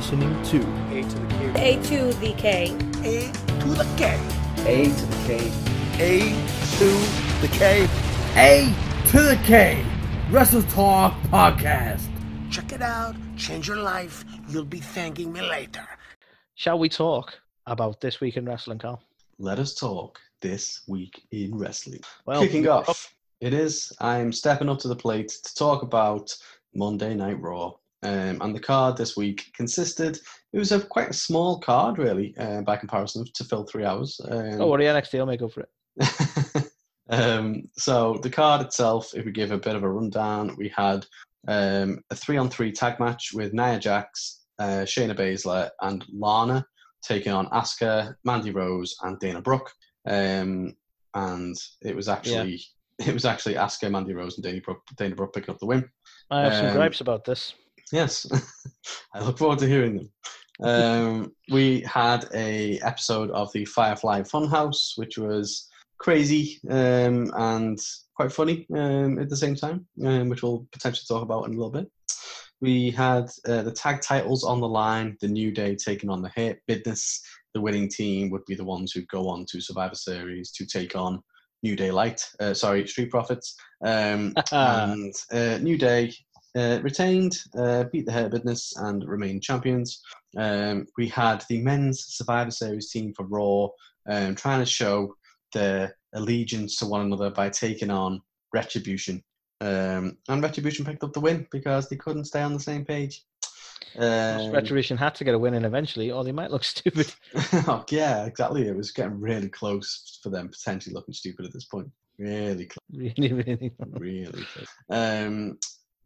listening to A to the K. A to the K. A to the K. A to the K. A to the K. A to the K Wrestle Talk Podcast. Check it out. Change your life. You'll be thanking me later. Shall we talk about this week in wrestling, Carl? Let us talk this week in wrestling. Well, Kicking we- off, it is. I'm stepping up to the plate to talk about Monday Night Raw. Um, and the card this week consisted, it was a quite a small card, really, uh, by comparison to fill three hours. Um, Oh, what NXT? I'll make up for it. um, so the card itself, if we give a bit of a rundown, we had um, a three-on-three tag match with Nia Jax, uh, Shayna Baszler, and Lana taking on Asuka, Mandy Rose, and Dana Brooke. Um, and it was actually it was actually Asuka, Mandy Rose, and Dana Brooke, Dana Brooke picking up the win. I have some Um, gripes about this. Yes, I look forward to hearing them. Um, we had a episode of the Firefly Funhouse, which was crazy um, and quite funny um, at the same time, um, which we'll potentially talk about in a little bit. We had uh, the tag titles on the line, the New Day taking on the Hurt Business. The winning team would be the ones who go on to Survivor Series to take on New Day Light, uh, sorry, Street Profits. Um, and uh, New Day uh, retained, uh, beat the Hurt Business, and remained champions. Um, we had the men's Survivor Series team for Raw um, trying to show their allegiance to one another by taking on Retribution. Um, and Retribution picked up the win because they couldn't stay on the same page. Um, Retribution had to get a win in eventually, or they might look stupid. oh, yeah, exactly. It was getting really close for them potentially looking stupid at this point. Really close. really, really. really close. Um,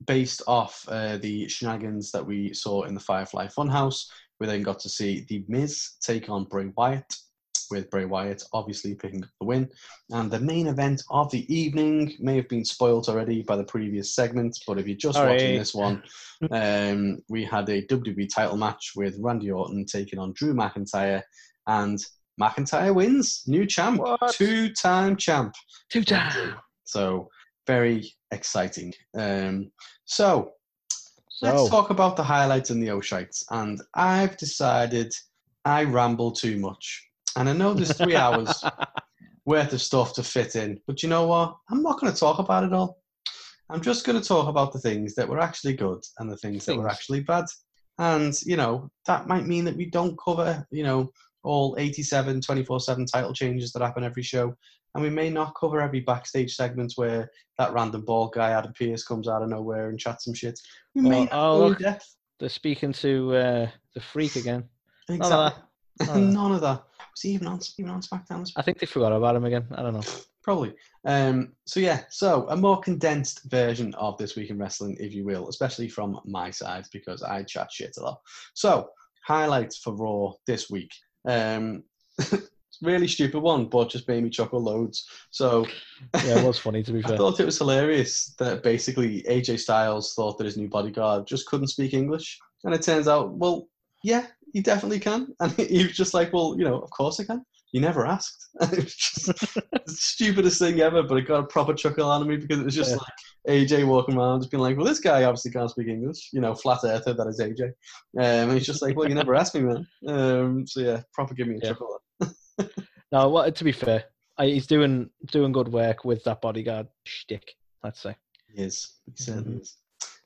based off uh, the shenanigans that we saw in the Firefly Funhouse, we then got to see The Miz take on Bray Wyatt, with Bray Wyatt obviously picking up the win. And the main event of the evening may have been spoilt already by the previous segment, but if you're just watching Sorry. this one, um, we had a WWE title match with Randy Orton taking on Drew McIntyre, and McIntyre wins, new champ, What? two-time champ. Two time. So very exciting. Um, so let's talk about the highlights and the Oshites. And I've decided I ramble too much. And I know there's three hours worth of stuff to fit in, but you know what? I'm not going to talk about it all. I'm just going to talk about the things that were actually good and the things that were actually bad. And, you know, that might mean that we don't cover, you know, all 87 24 7 title changes that happen every show. And we may not cover every backstage segment where that random bald guy, Adam Pearce, comes out of nowhere and chats some shit. We may Well, oh, go look. depth. they're speaking to uh, the freak again. Exactly. None of that. None of that. None of that. Was he even on, even on SmackDown? I think they forgot about him again. I don't know. Probably. Um, so yeah, so a more condensed version of this week in wrestling, if you will, especially from my side because I chat shit a lot. So highlights for Raw this week. Um, really stupid one, but just made me chuckle loads. So Yeah, it was funny to be fair. I thought it was hilarious that basically AJ Styles thought that his new bodyguard just couldn't speak English, and it turns out, well, yeah, he definitely can, and he was just like, well, you know, of course I can. You never asked. it was just the stupidest thing ever, but it got a proper chuckle out of me because it was just Yeah. like AJ walking around, just being like, well, this guy obviously can't speak English, you know, flat earther that is AJ, um, and he's just like, well, you never asked me, man. Um, so yeah, proper give me a Yeah. chuckle. No, well, to be fair, I, he's doing doing good work with that bodyguard shtick. Let's say. He is. He certainly is.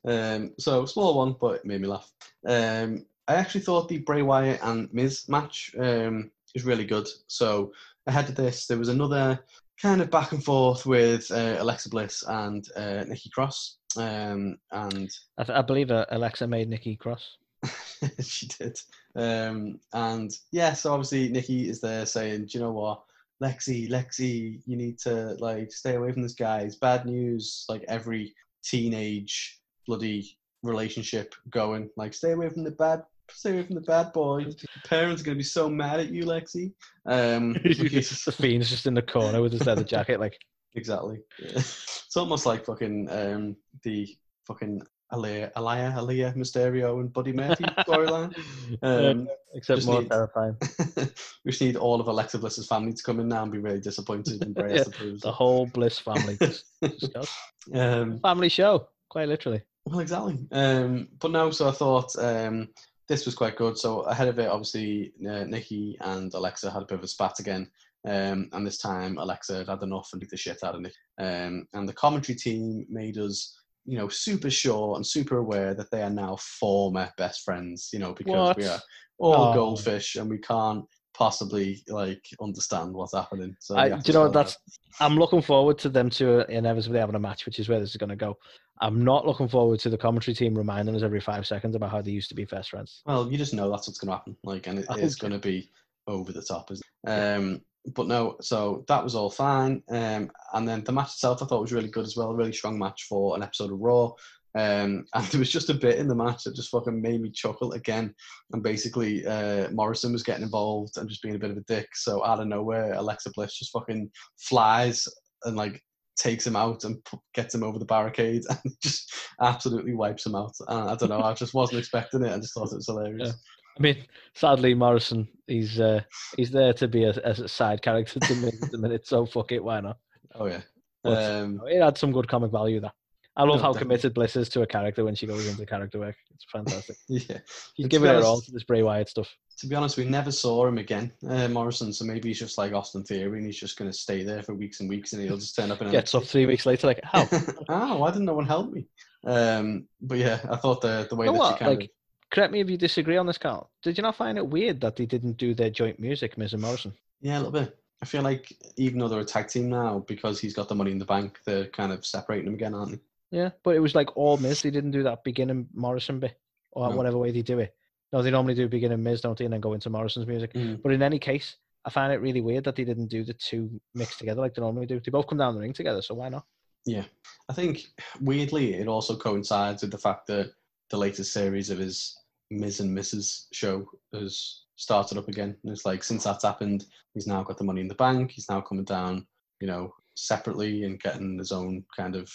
Um, so small one, but it made me laugh. Um, I actually thought the Bray Wyatt and Miz match um, was really good. So ahead of this, there was another kind of back and forth with uh, Alexa Bliss and uh, Nikki Cross, um, and I, th- I believe uh, Alexa made Nikki cross. she did. Um, and yeah, so obviously Nikki is there saying, "Do you know what, Lexi, Lexi, you need to like stay away from this guy. It's bad news. Like every teenage bloody relationship going, like stay away from the bad." Stay away from the bad boy. Parents are gonna be so mad at you, Lexi. Um, because- the fiend's just in the corner with his leather jacket, like Exactly. Yeah. It's almost like fucking um, the fucking Aliyah, Aliyah, Aliyah, Mysterio, and Buddy Murphy storyline. Um, except more need- terrifying. we just need all of Alexa Bliss's family to come in now and be really disappointed in Bray Yeah. The whole Bliss family. Just, just um, family show, quite literally. well, exactly. Um, but no, so I thought um, this was quite good. So ahead of it, obviously, uh, Nikki and Alexa had a bit of a spat again. Um, and this time, Alexa had had enough and beat the shit out of Nick. Um, and the commentary team made us, you know, super sure and super aware that they are now former best friends. You know, because we are all Oh. goldfish and we can't possibly like understand what's happening. So I, do you know sort that that's? I'm looking forward to them to inevitably having a match, which is where this is going to go. I'm not looking forward to the commentary team reminding us every five seconds about how they used to be best friends. Well, you just know that's what's going to happen. Like, and it I going to be over the top. Isn't it? Um, but no, so that was all fine. Um, and then the match itself, I thought was really good as well. Really strong match for an episode of Raw. Um, and there was just a bit in the match that just fucking made me chuckle again. And basically, uh, Morrison was getting involved and just being a bit of a dick. So out of nowhere, Alexa Bliss just fucking flies and like takes him out and gets him over the barricade and just absolutely wipes him out. And I don't know, I just wasn't expecting it. I just thought it was hilarious. I mean, sadly, Morrison, he's uh, he's there to be a, a side character to me at the minute, so fuck it, why not? Oh yeah. But- Um, It had some good comic value there. I love No, how definitely. committed Bliss is to a character when she goes into character work. It's fantastic. yeah. She's And giving be it all to this Bray Wyatt stuff. To be honest, we never saw him again, uh, Morrison. So maybe he's just like Austin Theory, and he's just going to stay there for weeks and weeks, and he'll just turn up and Gets up three weeks later, like, how? ah, why didn't no one help me? Um, but yeah, I thought the the way You know that what, she kind like- Correct me if you disagree on this, Carl. Did you not find it weird that they didn't do their joint music, Miz and Morrison? yeah, a little bit. I feel like even though they're a tag team now, because he's got the money in the bank, they're kind of separating them again, aren't they? Yeah, but it was like all Miz. They didn't do that beginning Morrison bit, or No. whatever way they do it. No, they normally do beginning Miz, don't they, and then go into Morrison's music. Mm. But in any case, I find it really weird that they didn't do the two mixed together like they normally do. They both come down the ring together, so why not? Yeah, I think weirdly it also coincides with the fact that the latest series of his Miz and Mrs. show has started up again. And it's like since that's happened, he's now got the money in the bank. He's now coming down, you know, separately and getting his own kind of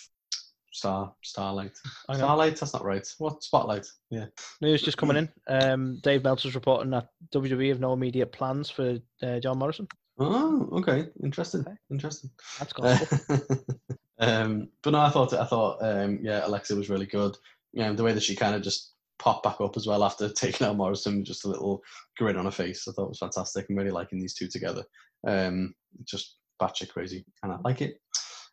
star starlight. Starlight? That's not right. What spotlight? Yeah. News just coming in. Um, Dave Meltzer's reporting that WWE have no immediate plans for uh, John Morrison. Oh, okay. Interesting. Okay. Interesting. That's gospel. um, but no, I thought I thought um, yeah, Alexa was really good. Um, the way that she kind of just popped back up as well after taking out Morrison, with just a little grin on her face, I thought was fantastic. I'm really liking these two together. Um, just batshit crazy, and I like it.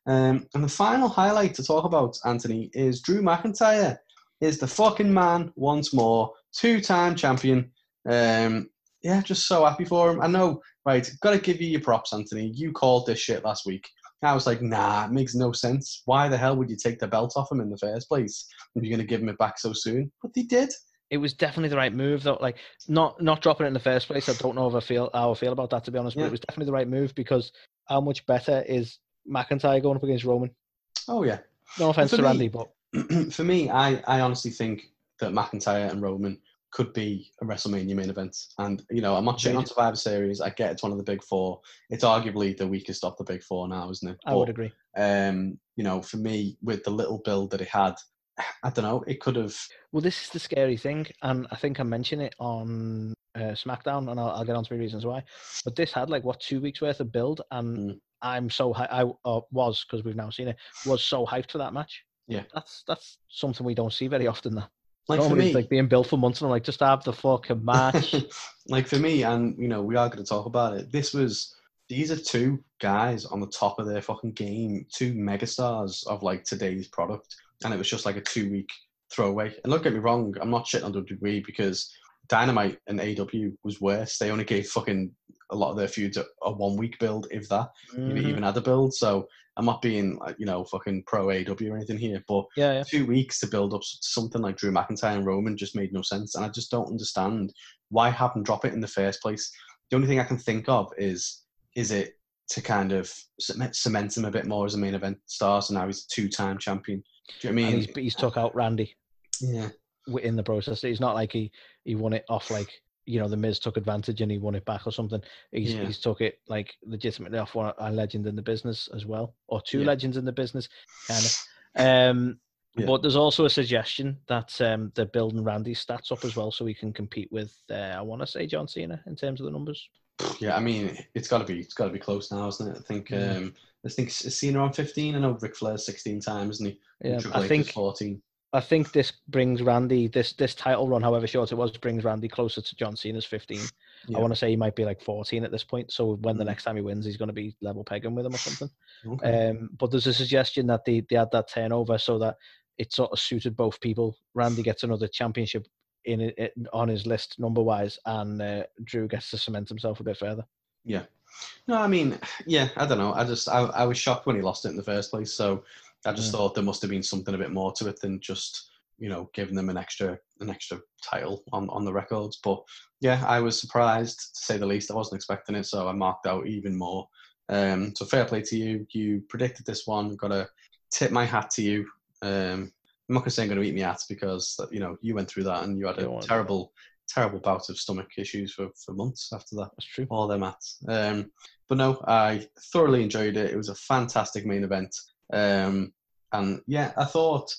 Um, and the final highlight to talk about, Anthony, is Drew McIntyre is the fucking man once more, two-time champion. Um, yeah, just so happy for him. I know, right? Got to give you your props, Anthony. You called this shit last week. I was like, nah, it makes no sense. Why the hell would you take the belt off him in the first place if you're going to give him it back so soon? But they did. it was definitely the right move, though. Like not not dropping it in the first place. I don't know if I feel how I feel about that to be honest, but it was definitely the right move because how much better is McIntyre going up against Roman? Oh yeah. No offense to me- Randy, but For me, I, I honestly think that McIntyre and Roman could be a WrestleMania main event. And you know, I'm not shitting on Survivor Series. I get it's one of the big four. It's arguably the weakest of the big four now, isn't it? I would agree. Um, you know, for me, with the little build that it had, I don't know. It could have. Well, this is the scary thing, and I think I mentioned it on uh, SmackDown, and I'll, I'll get on to my reasons why. But this had like what two weeks worth of build, and Mm. I'm so I uh, was because we've now seen it was so hyped for that match. Yeah. that's that's something we don't see very often. That Like for me, like being built for months, and I'm like, just have the fucking match. like for me, and you know, we are going to talk about it. This was these are two guys on the top of their fucking game, two megastars of like today's product, and it was just like a two week throwaway. And don't get me wrong, I'm not shitting on WWE because Dynamite and AEW was worse. They only gave fucking a lot of their feuds a, a one week build, if that, Mhm. even had a build. So I'm not being you know fucking pro AEW or anything here, but Yeah, yeah. two weeks to build up something like Drew McIntyre and Roman just made no sense, and I just don't understand why have them drop it in the first place. The only thing I can think of is is it to kind of cement, him a bit more as a main event star, so now he's a two-time champion. Do you know what I And mean? he's he's took out Randy yeah, in the process. It's not like he he won it off like you know the Miz took advantage and he won it back or something. He's Yeah. he's took it like legitimately off one a legend in the business as well, or two Yeah. legends in the business, kind of. Um, Yeah. But there's also a suggestion that um, they're building Randy's stats up as well, so he can compete with uh, I want to say John Cena in terms of the numbers. yeah. I mean, it's got to be it's got to be close now, isn't it? I think. Mm. Um, I think Cena on 15. I know Ric Flair's 16 times, isn't he? Yeah, I think 14. I think this brings Randy this this title run, however short it was, brings Randy closer to John Cena's 15. Yeah. I want to say he might be like 14 at this point. So when the Mhm. next time he wins, he's going to be level pegging with him or something. Okay. Um, but there's a suggestion that they, they had that turnover so that it sort of suited both people. Randy gets another championship in it- on his list number wise, and uh, Drew gets to cement himself a bit further. Yeah. No, I mean, yeah, I don't know. I just, I, I was shocked when he lost it in the first place. So I just Mm. thought there must have been something a bit more to it than just, you know, giving them an extra, an extra title on, on the records. But yeah, I was surprised to say the least. I wasn't expecting it. So I marked out even more. Um, so fair play to you. You predicted this one. Got to tip my hat to you. Um, I'm not going to say I'm going to eat my hat because, you know, you went through that and you had a terrible, terrible bout of stomach issues for, for months after that That's true. all their mats. Um, but no, I thoroughly enjoyed it. It was a fantastic main event. Um, and yeah, I thought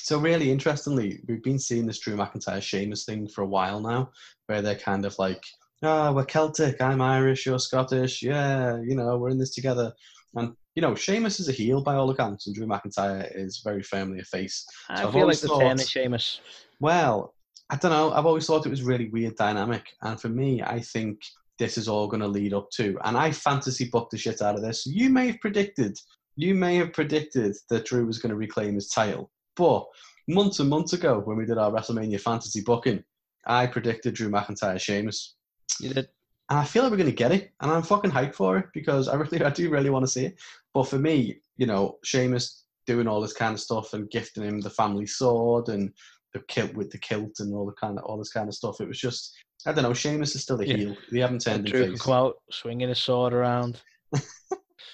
so. Really interestingly, we've been seeing this Drew McIntyre Sheamus thing for a while now, where they're kind of like, "Oh, we're Celtic. I'm Irish. You're Scottish. Yeah, you know, we're in this together." And you know, Sheamus is a heel by all accounts, and Drew McIntyre is very firmly a face. I So feel like the thought- turn is Sheamus. Well, I don't know. I've always thought it was really weird dynamic, and for me, I think this is all going to lead up to. And I fantasy booked the shit out of this. You may have predicted, you may have predicted that Drew was going to reclaim his title, but months and months ago when we did our WrestleMania fantasy booking, I predicted Drew McIntyre Sheamus. You did. And I feel like we're going to get it, and I'm fucking hyped for it because I really, I do really want to see it. But for me, you know, Sheamus doing all this kind of stuff and gifting him the family sword and the kilt with the kilt and all the kind of all this kind of stuff. It was just, I don't know. Sheamus is still a Yeah. heel. They haven't turned Drew him can come out swinging his sword around.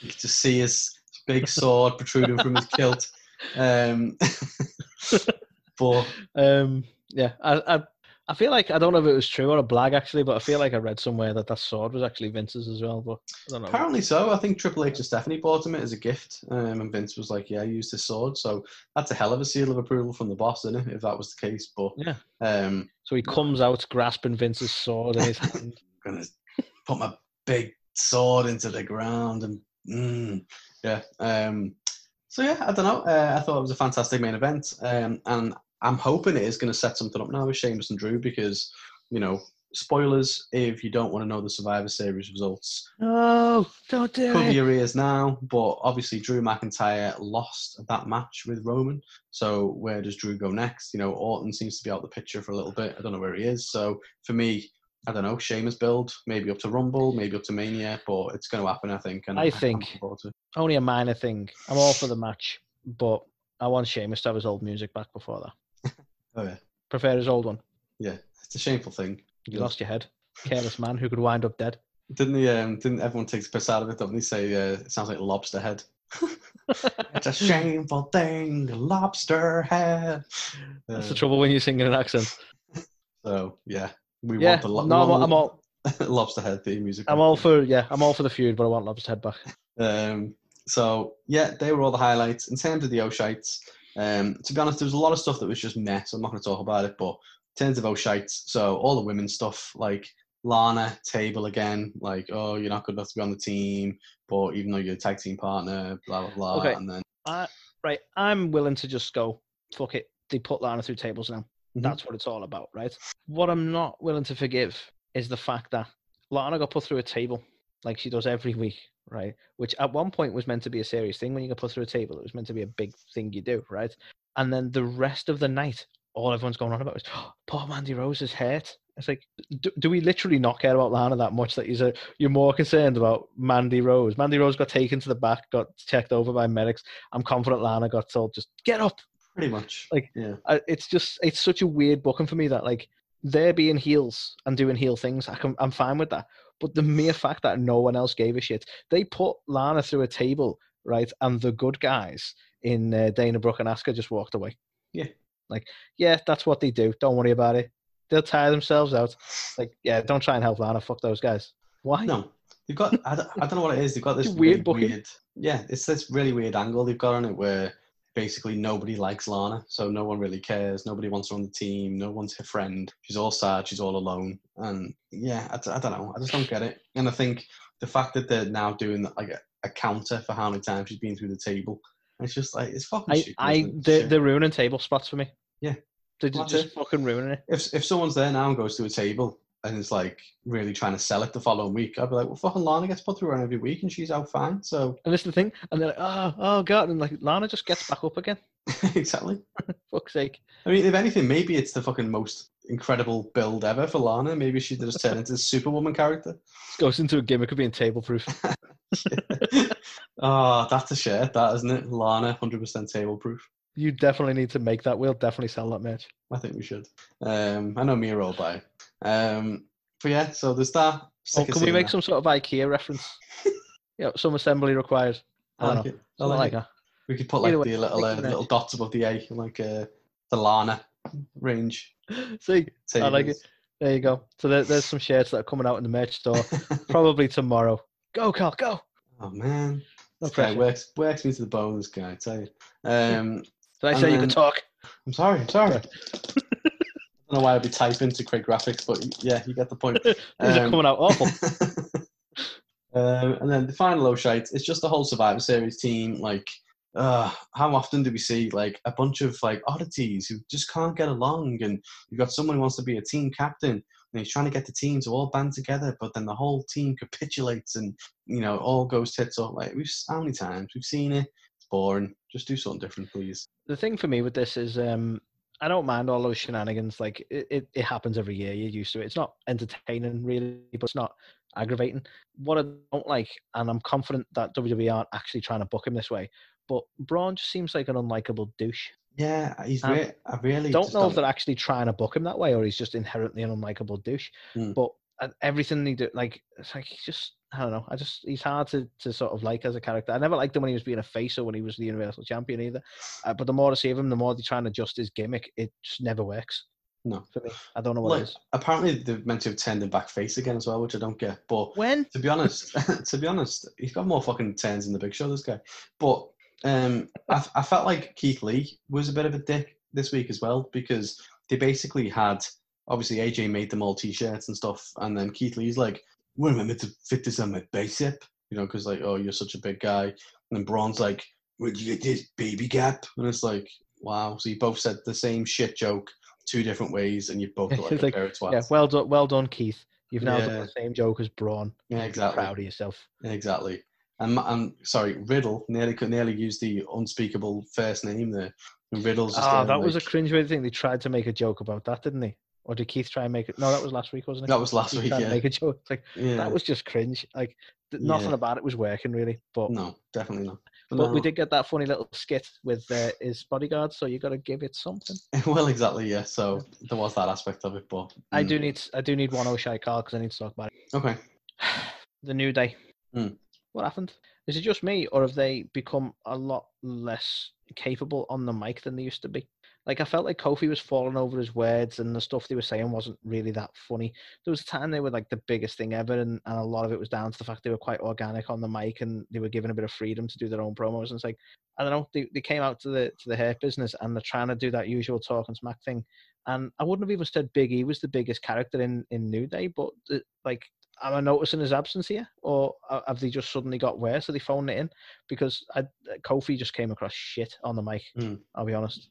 You can just see his big sword protruding from his kilt. Um, but Um, yeah, I, I, I feel like I don't know if it was true or a blag actually, but I feel like I read somewhere that that sword was actually Vince's as well. But I don't know. apparently so. I think Triple H and Stephanie bought him it as a gift, um, and Vince was like, "Yeah, I used his sword." So that's a hell of a seal of approval from the boss, isn't it? If that was the case, but Yeah. um, So he comes out grasping Vince's sword in his hand. gonna put my big sword into the ground and mm, yeah. Um, so yeah, I don't know. Uh, I thought it was a fantastic main event, um, and I'm hoping it is going to set something up now with Sheamus and Drew because you know. Spoilers if you don't want to know the Survivor Series results. No, don't do Cover it. your ears now, but obviously Drew McIntyre lost that match with Roman. So where does Drew go next? You know, Orton seems to be out of the picture for a little bit. I don't know where he is. So for me, I don't know, Sheamus build, maybe up to Rumble, maybe up to Mania, but it's going to happen, I think. And I think- looking forward to it. Only a minor thing. I'm all for the match, but I want Sheamus to have his old music back before that. Oh yeah, Prefer his old one. yeah, it's a shameful thing. You Yeah. lost your head. Careless man who could wind up dead. Didn't the um, didn't everyone take the piss out of it? Don't they say uh, it sounds like lobster head? it's a shameful thing, lobster head. That's Uh, the trouble when you sing in an accent. So yeah, we Yeah, want the lo- no, I'm, all- I'm all, lobster head theme music. I'm all for yeah, I'm all for the feud, but I want Lobster's head back. Um, so yeah, they were all the highlights in terms of the Oshites. Um, to be honest, there was a lot of stuff that was just mess. So I'm not going to talk about it, but in terms of Oshites, so all the women's stuff like Lana table again, like oh you're not good enough to be on the team, but even though you're a tag team partner, blah blah blah, Okay. and then I, right, I'm willing to just go. Fuck it. They put Lana through tables now. Mhm. That's what it's all about, right? What I'm not willing to forgive is the fact that Lana got put through a table like she does every week, right? Which at one point was meant to be a serious thing when you got put through a table. It was meant to be a big thing you do, right? And then the rest of the night, all everyone's going on about is, oh, poor Mandy Rose is hurt. It's like, do, do we literally not care about Lana that much that you're, you're more concerned about Mandy Rose? Mandy Rose got taken to the back, got checked over by medics. I'm confident Lana got told, just get up, pretty much Like, yeah, I, it's just it's such a weird booking for me that like they're being heels and doing heel things. I can, I'm fine with that. But the mere fact that no one else gave a shit, they put Lana through a table, right? And the good guys in uh, Dana Brooke and Asuka just walked away. Yeah. Like, yeah, that's what they do. Don't worry about it. They'll tire themselves out. Like, yeah, don't try and help Lana. Fuck those guys. Why? no, they've got I don't, I don't know what it is. They've got this weird really booking. weird yeah, it's this really weird angle they've got on it where basically nobody likes Lana, so no one really cares. Nobody wants her on the team. No one's her friend. She's all sad. She's all alone. And yeah, I don't know. I just don't get it. And I think the fact that they're now doing like a, a counter for how many times she's been through the table, it's just like it's fucking I, stupid. I, they're, they're ruining table spots for me. Yeah. They're Well, just, that's just fucking ruining it. If if someone's there now and goes to a table and is like really trying to sell it the following week, I'd be like, well, fucking Lana gets put through on every week and she's out fine. So And this is the thing. And they're like, oh, oh god, and like Lana just gets back up again. exactly. Fuck's sake. I mean, if anything, maybe it's the fucking most incredible build ever for Lana. Maybe she just turned into a Superwoman character. Goes into a gimmick of being table proof. oh, that's a shirt, that isn't it? Lana, hundred percent table proof. You definitely need to make that. We'll definitely sell that merch. I think we should. Um, I know me will buy. it. Um, but yeah, so there's that. Oh, can we make that. some sort of IKEA reference? yeah, some assembly required. I I like know. it. I like like it. that. We could put like Either way, the little uh, little dots above the A, like uh, the Lana range. See, I like it. There you go. So there, there's some shirts that are coming out in the merch store probably tomorrow. Go, Carl, go. oh man, No this guy works works me to the bone. This guy, I tell you. Um, Did I say you then- could talk? I'm sorry. I'm sorry. Don't know why I'd be typing to create graphics, but yeah, you get the point. These are Um, coming out awful. um, and then the final low shite, it's just the whole Survivor Series team. Like, uh, how often do we see like a bunch of like oddities who just can't get along? And you've got someone who wants to be a team captain, and he's trying to get the team to all band together, but then the whole team capitulates, and you know, all goes tits up. Like, we've how many times we've seen it? It's boring. Just do something different, please. the thing for me with this is um I don't mind all those shenanigans. Like it, it, it happens every year. You're used to it. It's not entertaining really, but it's not aggravating. What I don't like, and I'm confident that WWE aren't actually trying to book him this way, but Braun just seems like an unlikable douche. Yeah, he's. Um, re- I really don't know if they're actually trying to book him that way or he's just inherently an unlikable douche. Hmm. But uh, everything he do, like, it's like he's just, I don't know. I just, he's hard to, to sort of like as a character. I never liked him when he was being a face or when he was the Universal Champion either. Uh, but the more I see of him, the more they try and adjust his gimmick. It just never works No. for me. I don't know what it Like, is. apparently they're meant to have turned him back face again as well, which I don't get. But When? to be honest, to be honest, he's got more fucking turns in the Big Show. This guy, but um, I, I felt like Keith Lee was a bit of a dick this week as well because they basically had obviously AJ made them all t-shirts and stuff, and then Keith Lee's like, "Where am I meant to fit this on my bicep?" You know, because like, oh, you're such a big guy, and then Braun's like, "Where'd you get this baby gap?" And it's like, wow. So you both said the same shit joke two different ways, and you both like, It's a like, pair of twats. Yeah, well done, well done, Keith. You've now done the same joke as Braun. Yeah, exactly. Proud of yourself. Exactly. And I'm sorry, Riddle nearly could nearly use the unspeakable first name there. And Riddle's just Ah, that was a like- cringeworthy thing. They tried to make a joke about that, didn't they? Or did Keith try and make it? No, that was last week, wasn't it? that was last Keith week. Yeah, make a joke. It's like yeah. that was just cringe. Like th- nothing Yeah. about it was working really. But no, definitely not. But, but we did get that funny little skit with uh, his bodyguard. So you got to give it something. well, exactly. Yeah. So there was that aspect of it, but I mm, do need I do need one O'Shea Carl because I need to talk about it. Okay. the new day. Hmm. What happened? Is it just me, or have they become a lot less capable on the mic than they used to be? Like I felt like Kofi was falling over his words, and the stuff they were saying wasn't really that funny. There was a time they were like the biggest thing ever, and, and a lot of it was down to the fact they were quite organic on the mic, and they were given a bit of freedom to do their own promos. And it's like I don't know, they, they came out to the to the hair business, and they're trying to do that usual talk and smack thing. And I wouldn't have even said Big E was the biggest character in in New Day, but the, like am I noticing his absence here, or have they just suddenly got worse? Are they phoning it in? Because I, Kofi just came across shit on the mic. Hmm. I'll be honest.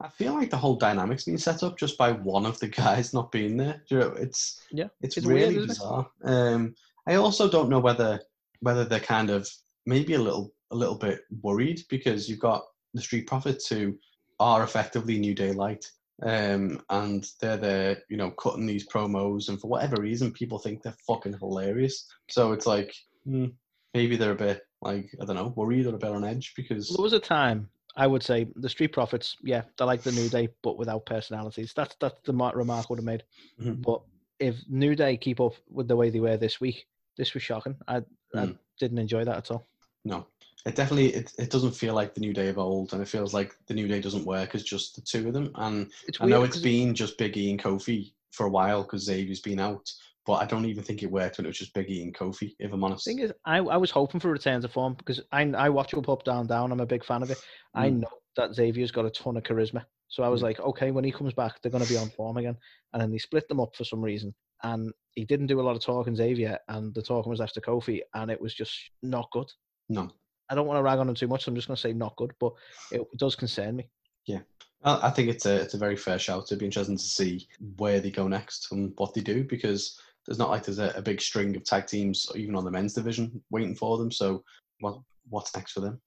I feel like the whole dynamic's been set up just by one of the guys not being there. You know, it's Yeah, it's, it's really it? bizarre. Um, I also don't know whether whether they're kind of maybe a little a little bit worried because you've got the Street Profits who are effectively New Daylight, um, and they're there, you know, cutting these promos, and for whatever reason, people think they're fucking hilarious. So it's like hmm, maybe they're a bit like I don't know, worried or a bit on edge because There was a time I would say the Street Profits, yeah, they're like the New Day, but without personalities. That's that's the mar- remark I would have made. Mhm. But if New Day keep up with the way they were this week, this was shocking. I, I Mm. didn't enjoy that at all. No, it definitely it, it doesn't feel like the new day of old, and it feels like the new day doesn't work as just the two of them. And It's I know it's been just Biggie and Kofi for a while because Xavier's been out, but I don't even think it worked when it was just Biggie and Kofi. If I'm honest, thing is, I, I was hoping for a return to form because I I watch Up Up Down Down. I'm a big fan of it. I Mm. know that Xavier's got a ton of charisma, so I was Mm. like, okay, when he comes back, they're going to be on form again. And then they split them up for some reason, and he didn't do a lot of talking Xavier, and the talking was after Kofi, and it was just not good. no. I don't want to rag on him too much. So I'm just going to say not good, but it does concern me. Yeah. I I think it's a it's a very fair shout. It'd be interesting to see where they go next and what they do because there's not like there's a, a big string of tag teams even on the men's division waiting for them. So what what's next for them?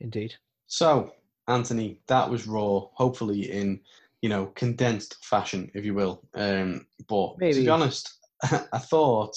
Indeed. So Anthony, that was Raw. Hopefully in you know condensed fashion, if you will. Um, but to be honest, I thought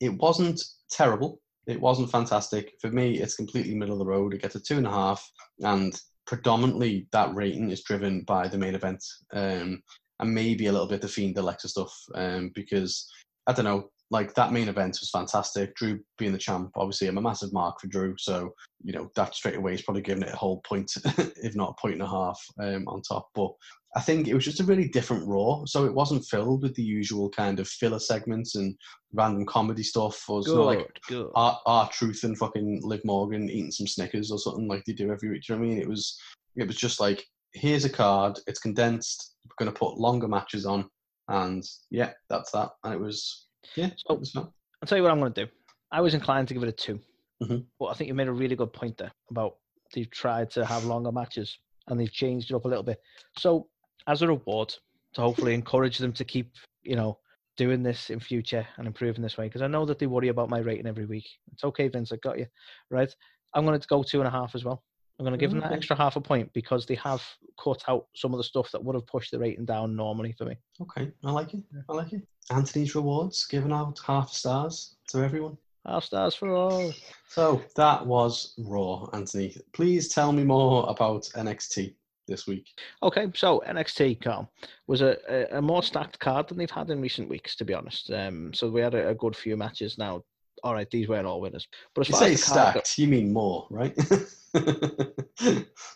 it wasn't terrible. It wasn't fantastic. For me, it's completely middle of the road. It gets a two and a half, and predominantly that rating is driven by the main event, um, and maybe a little bit the Fiend Alexa stuff, um, because I don't know. Like that main event was fantastic. Drew being the champ, obviously, I'm a massive mark for Drew, so you know that straight away is probably giving it a whole point, if not a point and a half, um, on top. But I think it was just a really different Raw, so it wasn't filled with the usual kind of filler segments and random comedy stuff. Or not like good. our, R-Truth and fucking Liv Morgan eating some Snickers or something like they do every week. Do you know what I mean? It was it was just like here's a card, it's condensed, we're gonna put longer matches on, and yeah, that's that. And it was yeah, So- was. I'll tell you what I'm going to do. I was inclined to give it a 2 Mhm. but I think you made a really good point there about they've tried to have longer matches and they've changed it up a little bit. So, as a reward to hopefully encourage them to keep, you know, doing this in future and improving this way, because I know that they worry about my rating every week. It's okay, Vince, I got you. Right? I'm going to go two and a half as well. I'm going to give them that extra half a point because they have cut out some of the stuff that would have pushed the rating down normally for me. Okay, I like it. I like it. Anthony's rewards giving out half stars to everyone. Half stars for all. So that was Raw, Anthony. Please tell me more about NXT this week. Okay, so NXT, Carl, was a, a, a more stacked card than they've had in recent weeks, to be honest. Um, so we had a, a good few matches now. All right, these weren't all winners. But as You say as the card go- stacked, you mean more, right?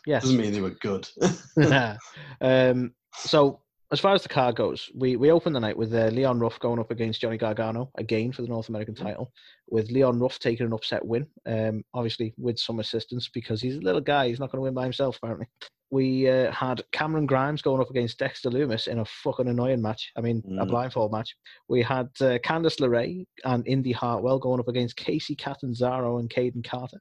yes. Doesn't mean they were good. um, so as far as the card goes, we, we opened the night with uh, Leon Ruff going up against Johnny Gargano again for the North American title, with Leon Ruff taking an upset win, um, obviously with some assistance because he's a little guy. He's not going to win by himself, apparently. We uh, had Cameron Grimes going up against Dexter Lumis in a fucking annoying match. I mean, a Mm. blindfold match. We had uh, Candice LeRae and Indi Hartwell going up against Kacy Catanzaro and Kayden Carter.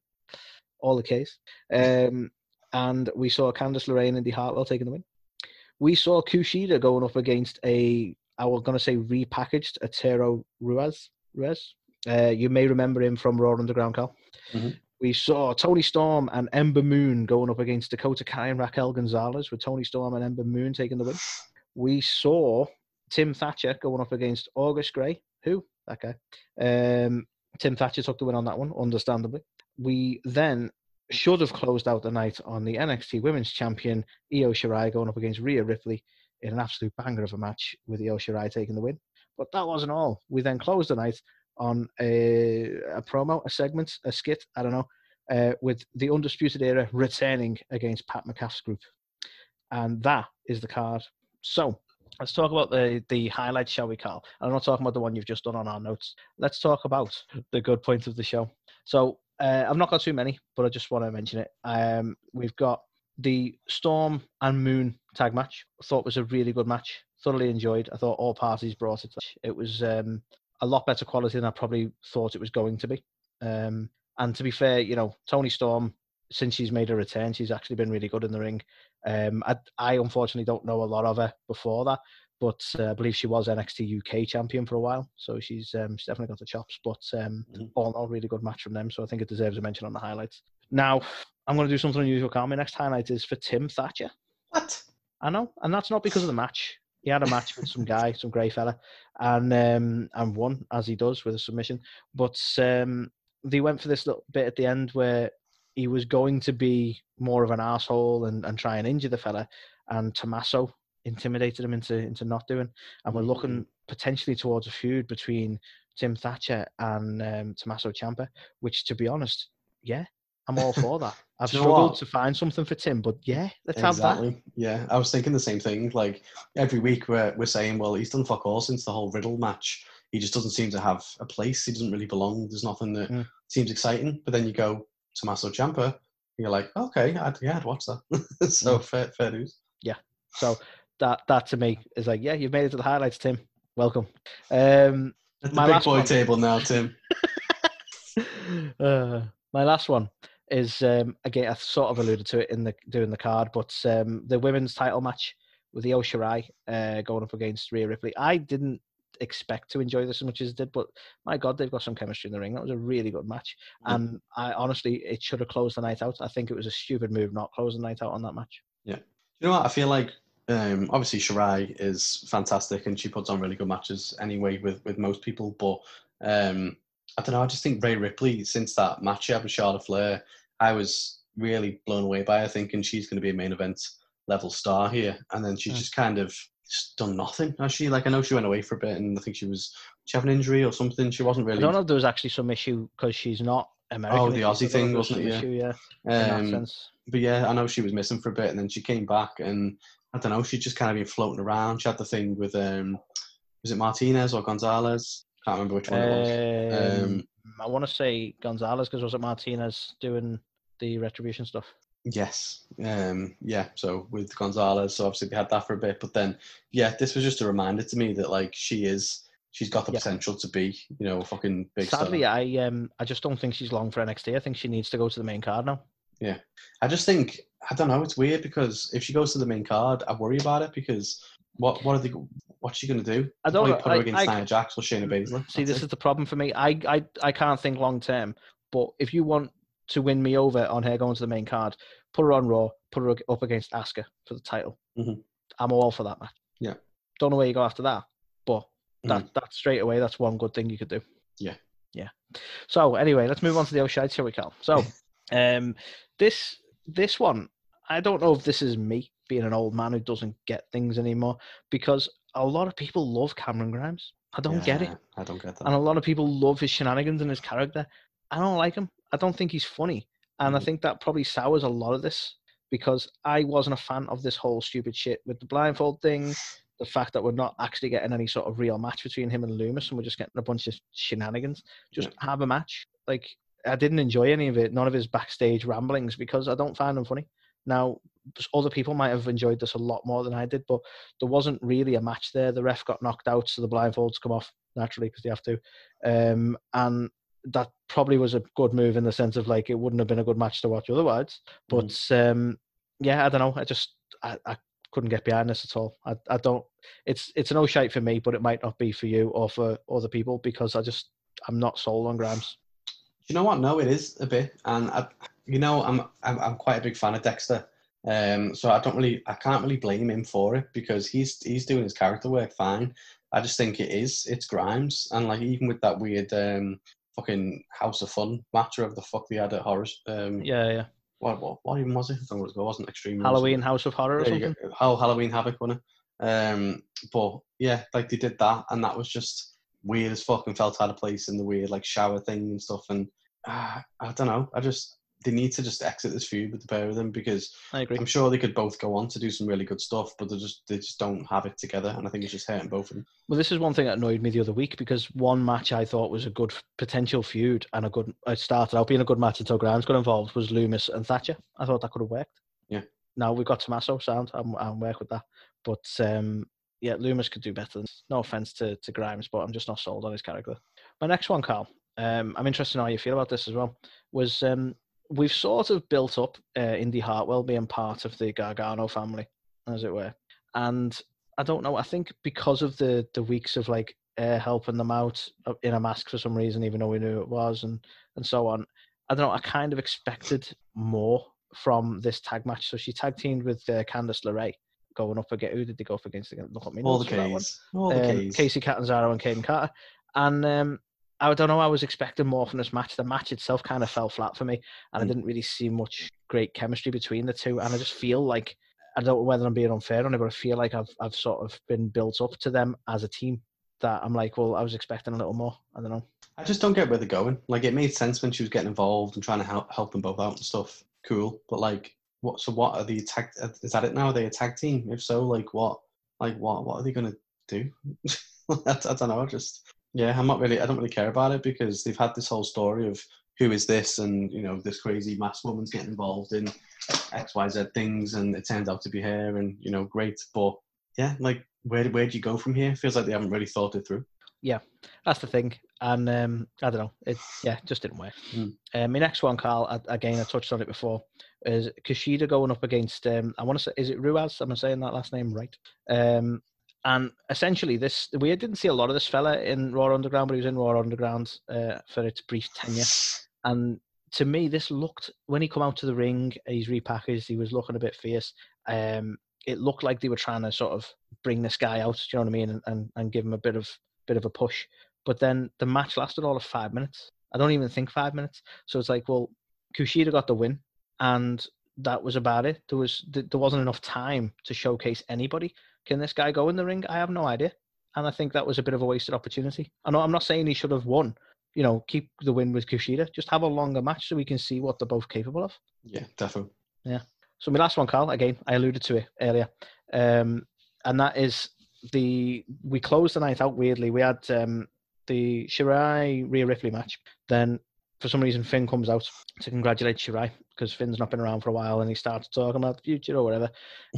All the case. Um, and we saw Candice LeRae and Indi Hartwell taking the win. We saw Kushida going up against a, I was going to say repackaged Arturo Ruiz. Ruiz. Uh, you may remember him from Raw Underground, Carl. Mhm. We saw Toni Storm and Ember Moon going up against Dakota Kai and Raquel Gonzalez, with Toni Storm and Ember Moon taking the win. We saw Tim Thatcher going up against August Grey. Who? That guy. Um, Tim Thatcher took the win on that one, understandably. We then should have closed out the night on the NXT Women's Champion Io Shirai going up against Rhea Ripley in an absolute banger of a match with Io Shirai taking the win. But that wasn't all. We then closed the night on a, a promo, a segment, a skit, I don't know, uh, with the Undisputed Era returning against Pat McAfee's group. And that is the card. So let's talk about the, the highlights, shall we, Carl? I'm not talking about the one you've just done on our notes. Let's talk about the good point of the show. So uh, I've not got too many, but I just want to mention it. Um, we've got the Storm and Moon tag match. I thought was a really good match. Thoroughly enjoyed. I thought all parties brought it. It was um, a lot better quality than I probably thought it was going to be. Um, and to be fair, you know, Toni Storm, since she's made a return, she's actually been really good in the ring. Um, I, I unfortunately don't know a lot of her before that, but uh, I believe she was NXT UK champion for a while, so she's um, she's definitely got the chops. But um, Mhm. all in all, really good match from them. So I think it deserves a mention on the highlights. Now I'm going to do something unusual. Carl. My next highlight is for Tim Thatcher. what? I know, and that's not because of the match. He had a match with some guy, some grey fella, and um, and won as he does with a submission. But um, they went for this little bit at the end where he was going to be more of an asshole and, and try and injure the fella, and Tommaso intimidated him into into not doing. And we're looking potentially towards a feud between Tim Thatcher and um, Tommaso Ciampa, which, to be honest, yeah, I'm all for that. I've struggled to find something for Tim, but yeah, let's have that. Yeah, I was thinking the same thing. Like every week we're we're saying, well, he's done fuck all since the whole Riddle match. He just doesn't seem to have a place. He doesn't really belong. There's nothing that Mm. seems exciting. But then you go Tommaso Ciampa, and you're like, okay, I'd, yeah, I'd watch that. so fair, fair news. Yeah. So that that to me is like, yeah, you've made it to the highlights, Tim. Welcome. Um, At the My big boy one. table now, Tim. uh, my last one is um, again I sort of alluded to it in the doing the card, but um, the women's title match with the Shirai uh, going up against Rhea Ripley. I didn't expect to enjoy this as much as it did, but my God, they've got some chemistry in the ring. That was a really good match, Mm. and I honestly it should have closed the night out. I think it was a stupid move not closing the night out on that match. Yeah, you know what? I feel like um, obviously Shirai is fantastic and she puts on really good matches anyway with, with most people. But um, I don't know. I just think Rhea Ripley, since that match she had with Charlotte Flair, I was really blown away by her, thinking she's going to be a main event level star here. And then she's Mm. just kind of just done nothing. Has she? Like I know she went away for a bit, and I think she was she have an injury or something. She wasn't really. I don't know if there was actually some issue because she's not American. Oh, the? Aussie I don't know thing, was wasn't it? some issue, yeah. Um, but yeah, I know she was missing for a bit, and then she came back, and I don't know, she'd just kind of been floating around. She had the thing with um, was it Martinez or Gonzalez? Can't remember which one it was. Um, Um, I want to say Gonzalez because was it Martinez doing the retribution stuff? Yes, um, yeah. So with Gonzalez, so obviously we had that for a bit, but then yeah, this was just a reminder to me that like she is, she's got the Yeah. potential to be, you know, a fucking big Sadly, star. I um I just don't think she's long for NXT. I think she needs to go to the main card now. Yeah, I just think I don't know. It's weird because if she goes to the main card, I worry about it because what what are they? What's she gonna do? I don't Probably know, put her against I- Nia Jax or Shayna Baszler. See, That's this it. is the problem for me. I I I can't think long term. But if you want to win me over on her going to the main card, put her on Raw, put her up against Asuka for the title. Mhm. I'm all for that match. Yeah. Don't know where you go after that, but that Mhm. that straight away, that's one good thing you could do. Yeah. Yeah. So anyway, let's move on to the O'Shide, shall we, Cal? So, um, this this one, I don't know if this is me being an old man who doesn't get things anymore because a lot of people love Cameron Grimes. I don't get it. I don't get that. And a lot of people love his shenanigans and his character. I don't like him. I don't think he's funny. And I Mhm. think that probably sours a lot of this because I wasn't a fan of this whole stupid shit with the blindfold thing, the fact that we're not actually getting any sort of real match between him and Lumis and we're just getting a bunch of shenanigans. Just have a match. Like, I didn't enjoy any of it, none of his backstage ramblings because I don't find them funny. Now, other people might have enjoyed this a lot more than I did, but there wasn't really a match there. The ref got knocked out, so the blindfolds come off naturally because they have to. Um, and that probably was a good move in the sense of like it wouldn't have been a good match to watch otherwise. But um, yeah, I don't know. I just I, I couldn't get behind this at all. I, I don't. It's it's an no shite for me, but it might not be for you or for other people because I just I'm not sold on Grimes. you know what? No, it is a bit, and I, you know, I'm, I'm I'm quite a big fan of Dexter. Um, so I don't really, I can't really blame him for it because he's he's doing his character work fine. I just think it is, it's Grimes, and like even with that weird um fucking House of Fun match of the fuck they had at Horrors. Um, Yeah, yeah. what, what what even was it? I don't know it was. Wasn't Extreme. Halloween House of Horror or something. Oh, Halloween Havoc, wasn't it? Um, but yeah, like they did that, and that was just weird as fuck, and felt out of place in the weird like shower thing and stuff. And uh, I don't know. I just they need to just exit this feud with the pair of them because I agree. I'm sure they could both go on to do some really good stuff, but they just they just don't have it together, and I think it's just hurting both of them. Well, this is one thing that annoyed me the other week because one match I thought was a good potential feud and a good. It started out being a good match until Grimes got involved. Was Lumis and Thatcher? I thought that could have worked. Yeah. Now we've got Tommaso sound. I'm I'm work with that, but um, yeah, Lumis could do better. No offense to to Grimes, but I'm just not sold on his character. My next one, Carl. Um, I'm interested in how you feel about this as well. Was um, we've sort of built up uh, Indi Hartwell being part of the Gargano family, as it were, and I don't know. I think because of the the weeks of like uh, helping them out uh, in a mask for some reason, even though we knew it was, and and so on. I don't know. I kind of expected more from this tag match. So she tag teamed with uh, Candice LeRae, going up against who did they go up against again? Look at me. All the notes for that. K's, all the Um, K's. Kacy Catanzaro and Kayden Carter, and um, I don't know. I was expecting more from this match. The match itself kind of fell flat for me, and I Mm. didn't really see much great chemistry between the two. And I just feel like I don't know whether I'm being unfair on it, but I feel like I've I've sort of been built up to them as a team. That I'm like, well, I was expecting a little more. I don't know. I just don't get where they're going. Like it made sense when she was getting involved and trying to help help them both out and stuff. Cool, but like, what? So what are the tag? Is that it now? Are they a tag team? If so, like what? Like what? What are they gonna do? I, I don't know. I just yeah, I'm not really. I don't really care about it because they've had this whole story of who is this and you know this crazy masked woman's getting involved in X Y Z things and it turns out to be her and you know great, but yeah, like where where do you go from here? Feels like they haven't really thought it through. Yeah, that's the thing. And um, I don't know. It yeah, just didn't work. Mm. Um, my next one, Carl, I, again, I touched on it before, is Kushida going up against, um, I want to say, is it Ruas? Am I saying that last name right? Um, and essentially, this we didn't see a lot of this fella in Raw Underground, but he was in Raw Underground uh, for its brief tenure. And to me, this looked when he come out to the ring, he's repackaged. He was looking a bit fierce. Um, it looked like they were trying to sort of bring this guy out. Do you know what I mean? And, and and give him a bit of bit of a push. But then the match lasted all of five minutes. I don't even think five minutes. So it's like, well, Kushida got the win, and that was about it. There was there wasn't enough time to showcase anybody. Can this guy go in the ring? I have no idea, and I think that was a bit of a wasted opportunity. I know I'm not saying he should have won. You know, keep the win with Kushida. Just have a longer match so we can see what they're both capable of. Yeah, definitely. Yeah. So my last one, Carl. Again, I alluded to it earlier, um, and that is the we closed the night out weirdly. We had um, the Shirai Rhea Ripley match. Then for some reason Finn comes out to congratulate Shirai because Finn's not been around for a while, and he starts talking about the future or whatever.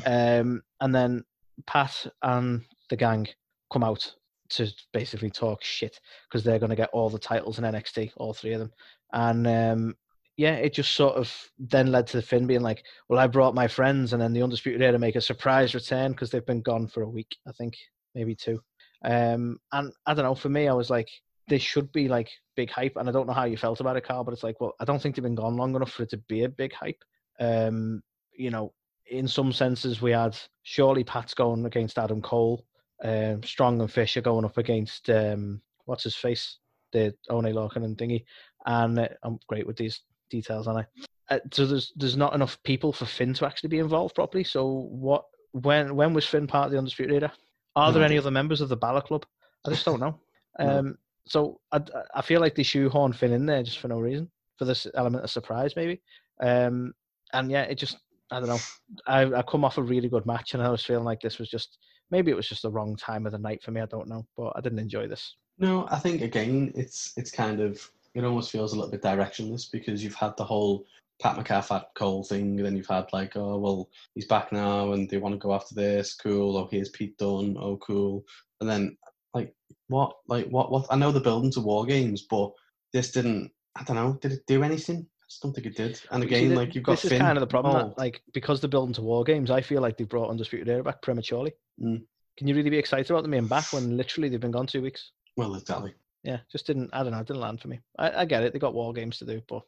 Um, and then Pat and the gang come out to basically talk shit because they're going to get all the titles in NXT, all three of them. And um, yeah, it just sort of then led to the Finn being like, "Well, I brought my friends," and then the Undisputed Era to make a surprise return because they've been gone for a week, I think, maybe two. Um, and I don't know. For me, I was like, this should be like big hype, and I don't know how you felt about it, Carl, but it's like, well, I don't think they've been gone long enough for it to be a big hype. Um, you know, in some senses, we had surely Pat's going against Adam Cole, um, Strong and Fisher going up against um, what's his face, the Oney Lorcan and Dingy, and uh, I'm great with these details, aren't I? Uh, so there's there's not enough people for Finn to actually be involved properly. So what? When when was Finn part of the Undisputed Era? Are No there any other members of the Balor Club? I just don't know. No. Um, so I, I feel like they shoehorn Finn in there just for no reason, for this element of surprise maybe. Um, and yeah, it just I don't know. I I come off a really good match, and I was feeling like this was just maybe it was just the wrong time of the night for me. I don't know, but I didn't enjoy this. No, I think again, it's it's kind of it almost feels a little bit directionless because you've had the whole Pat McAfee Cole thing, and then you've had like, oh well, he's back now, and they want to go after this, cool. Oh, here's Pete Dunne, oh cool. And then like what, like what, what? I know the building to war games, but this didn't. I don't know. Did it do anything? I just don't think it did. And See, again, like you've got this Finn is kind of the problem. That, like because they're building to war games, I feel like they've brought Undisputed Era back prematurely. Mm. Can you really be excited about them being back when literally they've been gone two weeks? well, exactly. Yeah, just didn't. I don't know. It didn't land for me. I, I get it. They got war games to do, but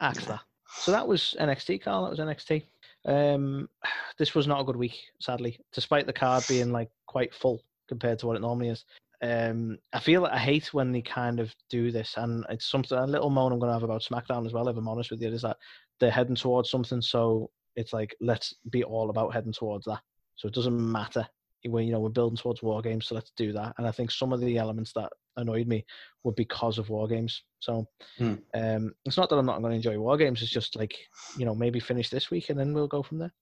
axe Yeah. that. So that was NXT, Carl. That was NXT. Um, this was not a good week, sadly, despite the card being like quite full compared to what it normally is. Um, I feel I hate when they kind of do this, and it's something a little moan I'm going to have about SmackDown as well. If I'm honest with you, is that they're heading towards something, so it's like let's be all about heading towards that. So it doesn't matter when you know we're building towards war games, so let's do that. And I think some of the elements that annoyed me were because of war games. So Hmm. um, it's not that I'm not going to enjoy war games. It's just like you know maybe finish this week and then we'll go from there.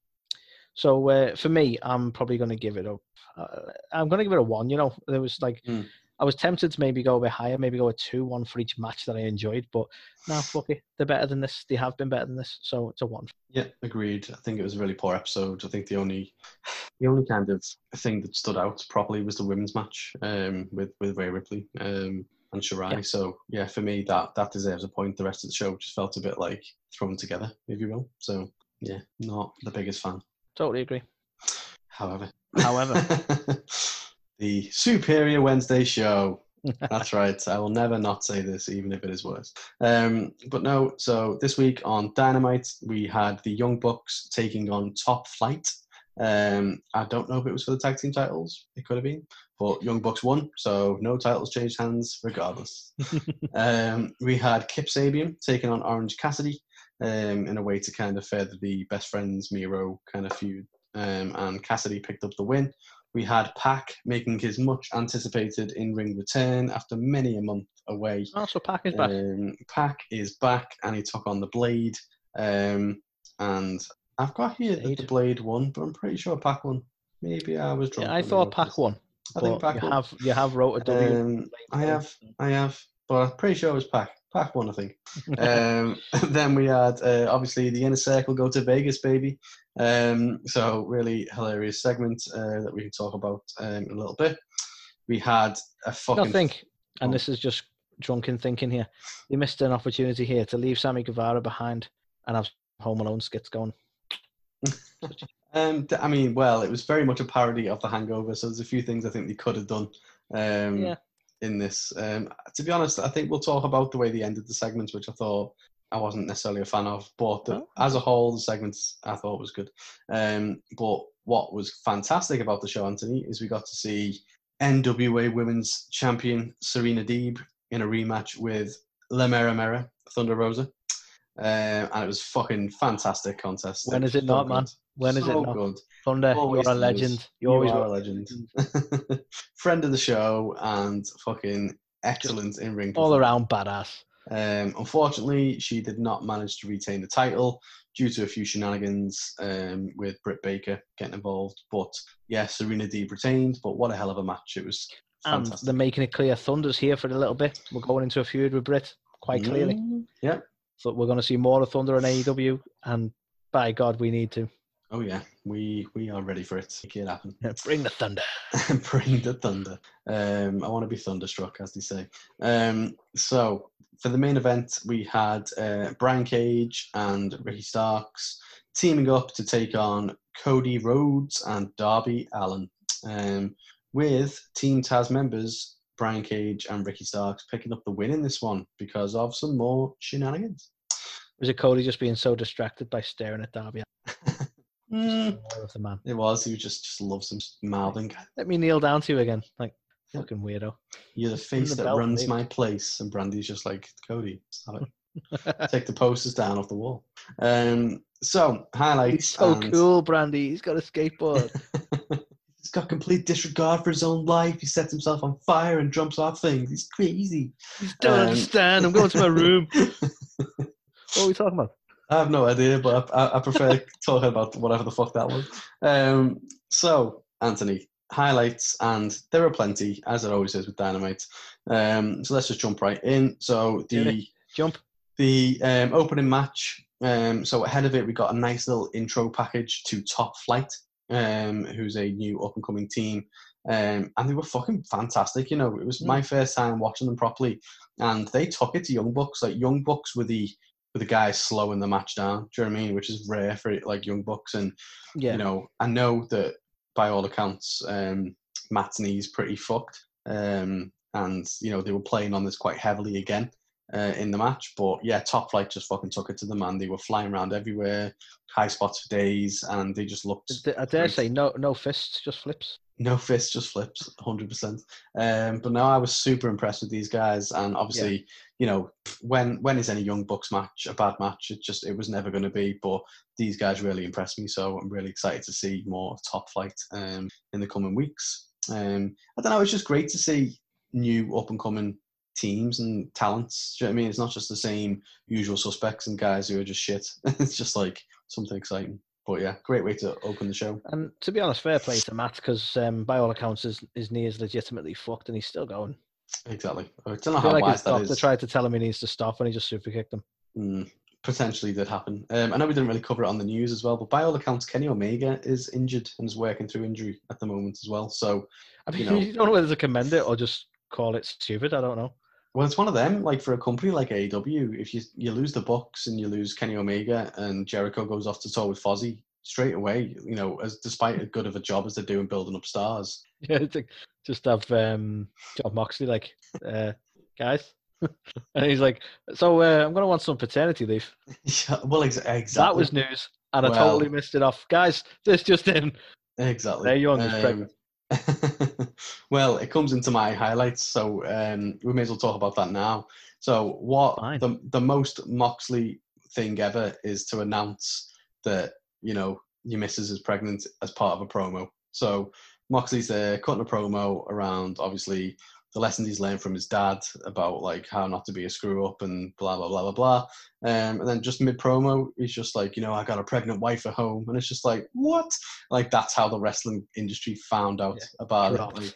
So uh, for me, I'm probably going to give it a. Uh, I'm going to give it a one. You know, there was like Hmm. I was tempted to maybe go a bit higher, maybe go a two, one for each match that I enjoyed. But no, fuck it, they're better than this. They have been better than this, so it's a one. Yeah, agreed. I think it was a really poor episode. I think the only the only kind of thing that stood out properly was the women's match um, with with Rhea Ripley um, and Shirai. Yeah. So yeah, for me that that deserves a point. The rest of the show just felt a bit like thrown together, if you will. So yeah, not the biggest fan. Totally agree. However, However. the Superior Wednesday show. That's right. I will never not say this, even if it is worse. Um, but no, so this week on Dynamite, we had the Young Bucks taking on Top Flight. Um, I don't know if it was for the tag team titles. It could have been. But Young Bucks won, so no titles changed hands regardless. um, we had Kip Sabian taking on Orange Cassidy um, in a way to kind of further the best friends Miro kind of feud. Um, and Cassidy picked up the win. We had Pac making his much anticipated in ring return after many a month away. Oh, so Pac is back. Um, Pac is back and he took on the Blade. Um, and I've got here that the Blade. Blade won, but I'm pretty sure Pac won. Maybe I was drunk. yeah, I thought Pac this. won. I think Pac you won. have you have wrote a W. Um, I have, I have, but I'm pretty sure it was Pac. Pac one, I think. um, then we had uh, obviously the inner circle go to Vegas, baby. Um, so really hilarious segment uh, that we can talk about um, a little bit. We had a fucking. I think, and Oh. this is just drunken thinking here. They missed an opportunity here to leave Sammy Guevara behind and have Home Alone skits going. Um, I mean, well, it was very much a parody of The Hangover, so there's a few things I think they could have done um, Yeah. In this. Um, to be honest, I think we'll talk about the way they ended the segments, which I thought I wasn't necessarily a fan of, but the, Oh. as a whole, the segments I thought was good. Um, but what was fantastic about the show, Anthony, is we got to see NWA Women's Champion Serena Deeb in a rematch with La Mera Mera, Thunder Rosa. Um, and it was fucking fantastic contest. When is it not, man? When is so it not? good. Thunder, Always you're a legend. You You always are were a legend. Friend of the show and fucking excellent in ring. All around badass. Um, unfortunately, she did not manage to retain the title due to a few shenanigans um, with Britt Baker getting involved. But yeah, Serena Deeb retained. But what a hell of a match! It was And fantastic. they're making it clear Thunder's here for a little bit. We're going into a feud with Britt quite clearly. Mm, Yeah. So we're going to see more of Thunder in AEW. And by God, we need to. Oh yeah, we we are ready for it. Make it happen. Bring the Thunder. Bring the thunder. Um, I want to be thunderstruck, as they say. Um, so for the main event, we had uh, Brian Cage and Ricky Starks teaming up to take on Cody Rhodes and Darby Allin, um, with Team Taz members Brian Cage and Ricky Starks picking up the win in this one because of some more shenanigans. Was it Cody just being so distracted by staring at Darby? Mm, More of the man. it was. He just just loves him mouthing. Let me kneel down to you again. Like, Yeah. fucking weirdo. You're the face the that belt, runs maybe. my place, and Brandi's just like Cody. Stop it. Take the posters down off the wall. Um, so highlights. He's so and- cool, Brandi. He's got a skateboard. He's got complete disregard for his own life. He sets himself on fire and jumps off things. He's crazy. He's don't Um, understand. I'm going to my room. What are we talking about? I have no idea, but I, I, prefer talking about whatever the fuck that was. Um, so, Anthony, highlights, and there are plenty, as it always is with Dynamite. Um, so let's just jump right in. So the Jump. the um, opening match. Um, so ahead of it, we got a nice little intro package to Top Flight, um, who's a new up and coming team, um, and they were fucking fantastic. You know, it was my first time watching them properly, and they took it to Young Bucks. Like Young Bucks were the were the guys slowing the match down. Do you know what I mean? Which is rare for like Young Bucks, and Yeah. you know, I know that by all accounts, um, Matt's knee's pretty fucked. Um, and, you know, they were playing on this quite heavily again uh, in the match. But yeah, Top Flight just fucking took it to them, and They were flying around everywhere, high spots for days, and they just looked. I dare great. say no, no fists, just flips. No fists, just flips, 100%. Um, but no, I was super impressed with these guys. And obviously, you know, when when is any Young Bucks match a bad match? It just, it was never going to be. But these guys really impressed me. So I'm really excited to see more of Top Flight um, in the coming weeks. Um, I don't know, it's just great to see new up and coming teams and talents. Do you know what I mean? It's not just the same usual suspects and guys who are just shit. it's just like something exciting. But yeah, great way to open the show. And to be honest, fair play to Matt because um, by all accounts, his, his knee is legitimately fucked and he's still going. Exactly. I don't know I how like his wise doctor tried to tell him he needs to stop and he just super kicked him. Mm, potentially did happen. Um, I know we didn't really cover it on the news as well, but by all accounts, Kenny Omega is injured and is working through injury at the moment as well. So, I mean, You you, don't know whether to commend it or just call it stupid. I don't know. Well, it's one of them. Like for a company like AEW, if you you lose the Bucks and you lose Kenny Omega and Jericho goes off to tour with Fozzy straight away, you know, as despite as good of a job as they're doing building up stars, Yeah, like, just have um, Jon Moxley like, uh, guys, and he's like, so uh, I'm gonna want some paternity leave. yeah, well, ex- exactly. That was news, and I Well- totally missed it off, guys. This just in. Exactly. There you are, Miss Pregnant. Well, it comes into my highlights, so um, we may as well talk about that now. So, what Fine. the the most Moxley thing ever is to announce that you know your missus is pregnant as part of a promo. So Moxley's there cutting a promo around obviously the lessons he's learned from his dad about like how not to be a screw up and blah blah blah blah blah. Um, and then just mid promo, he's just like, you know, I got a pregnant wife at home, and it's just like, what? Like that's how the wrestling industry found out Yeah, about it. Like,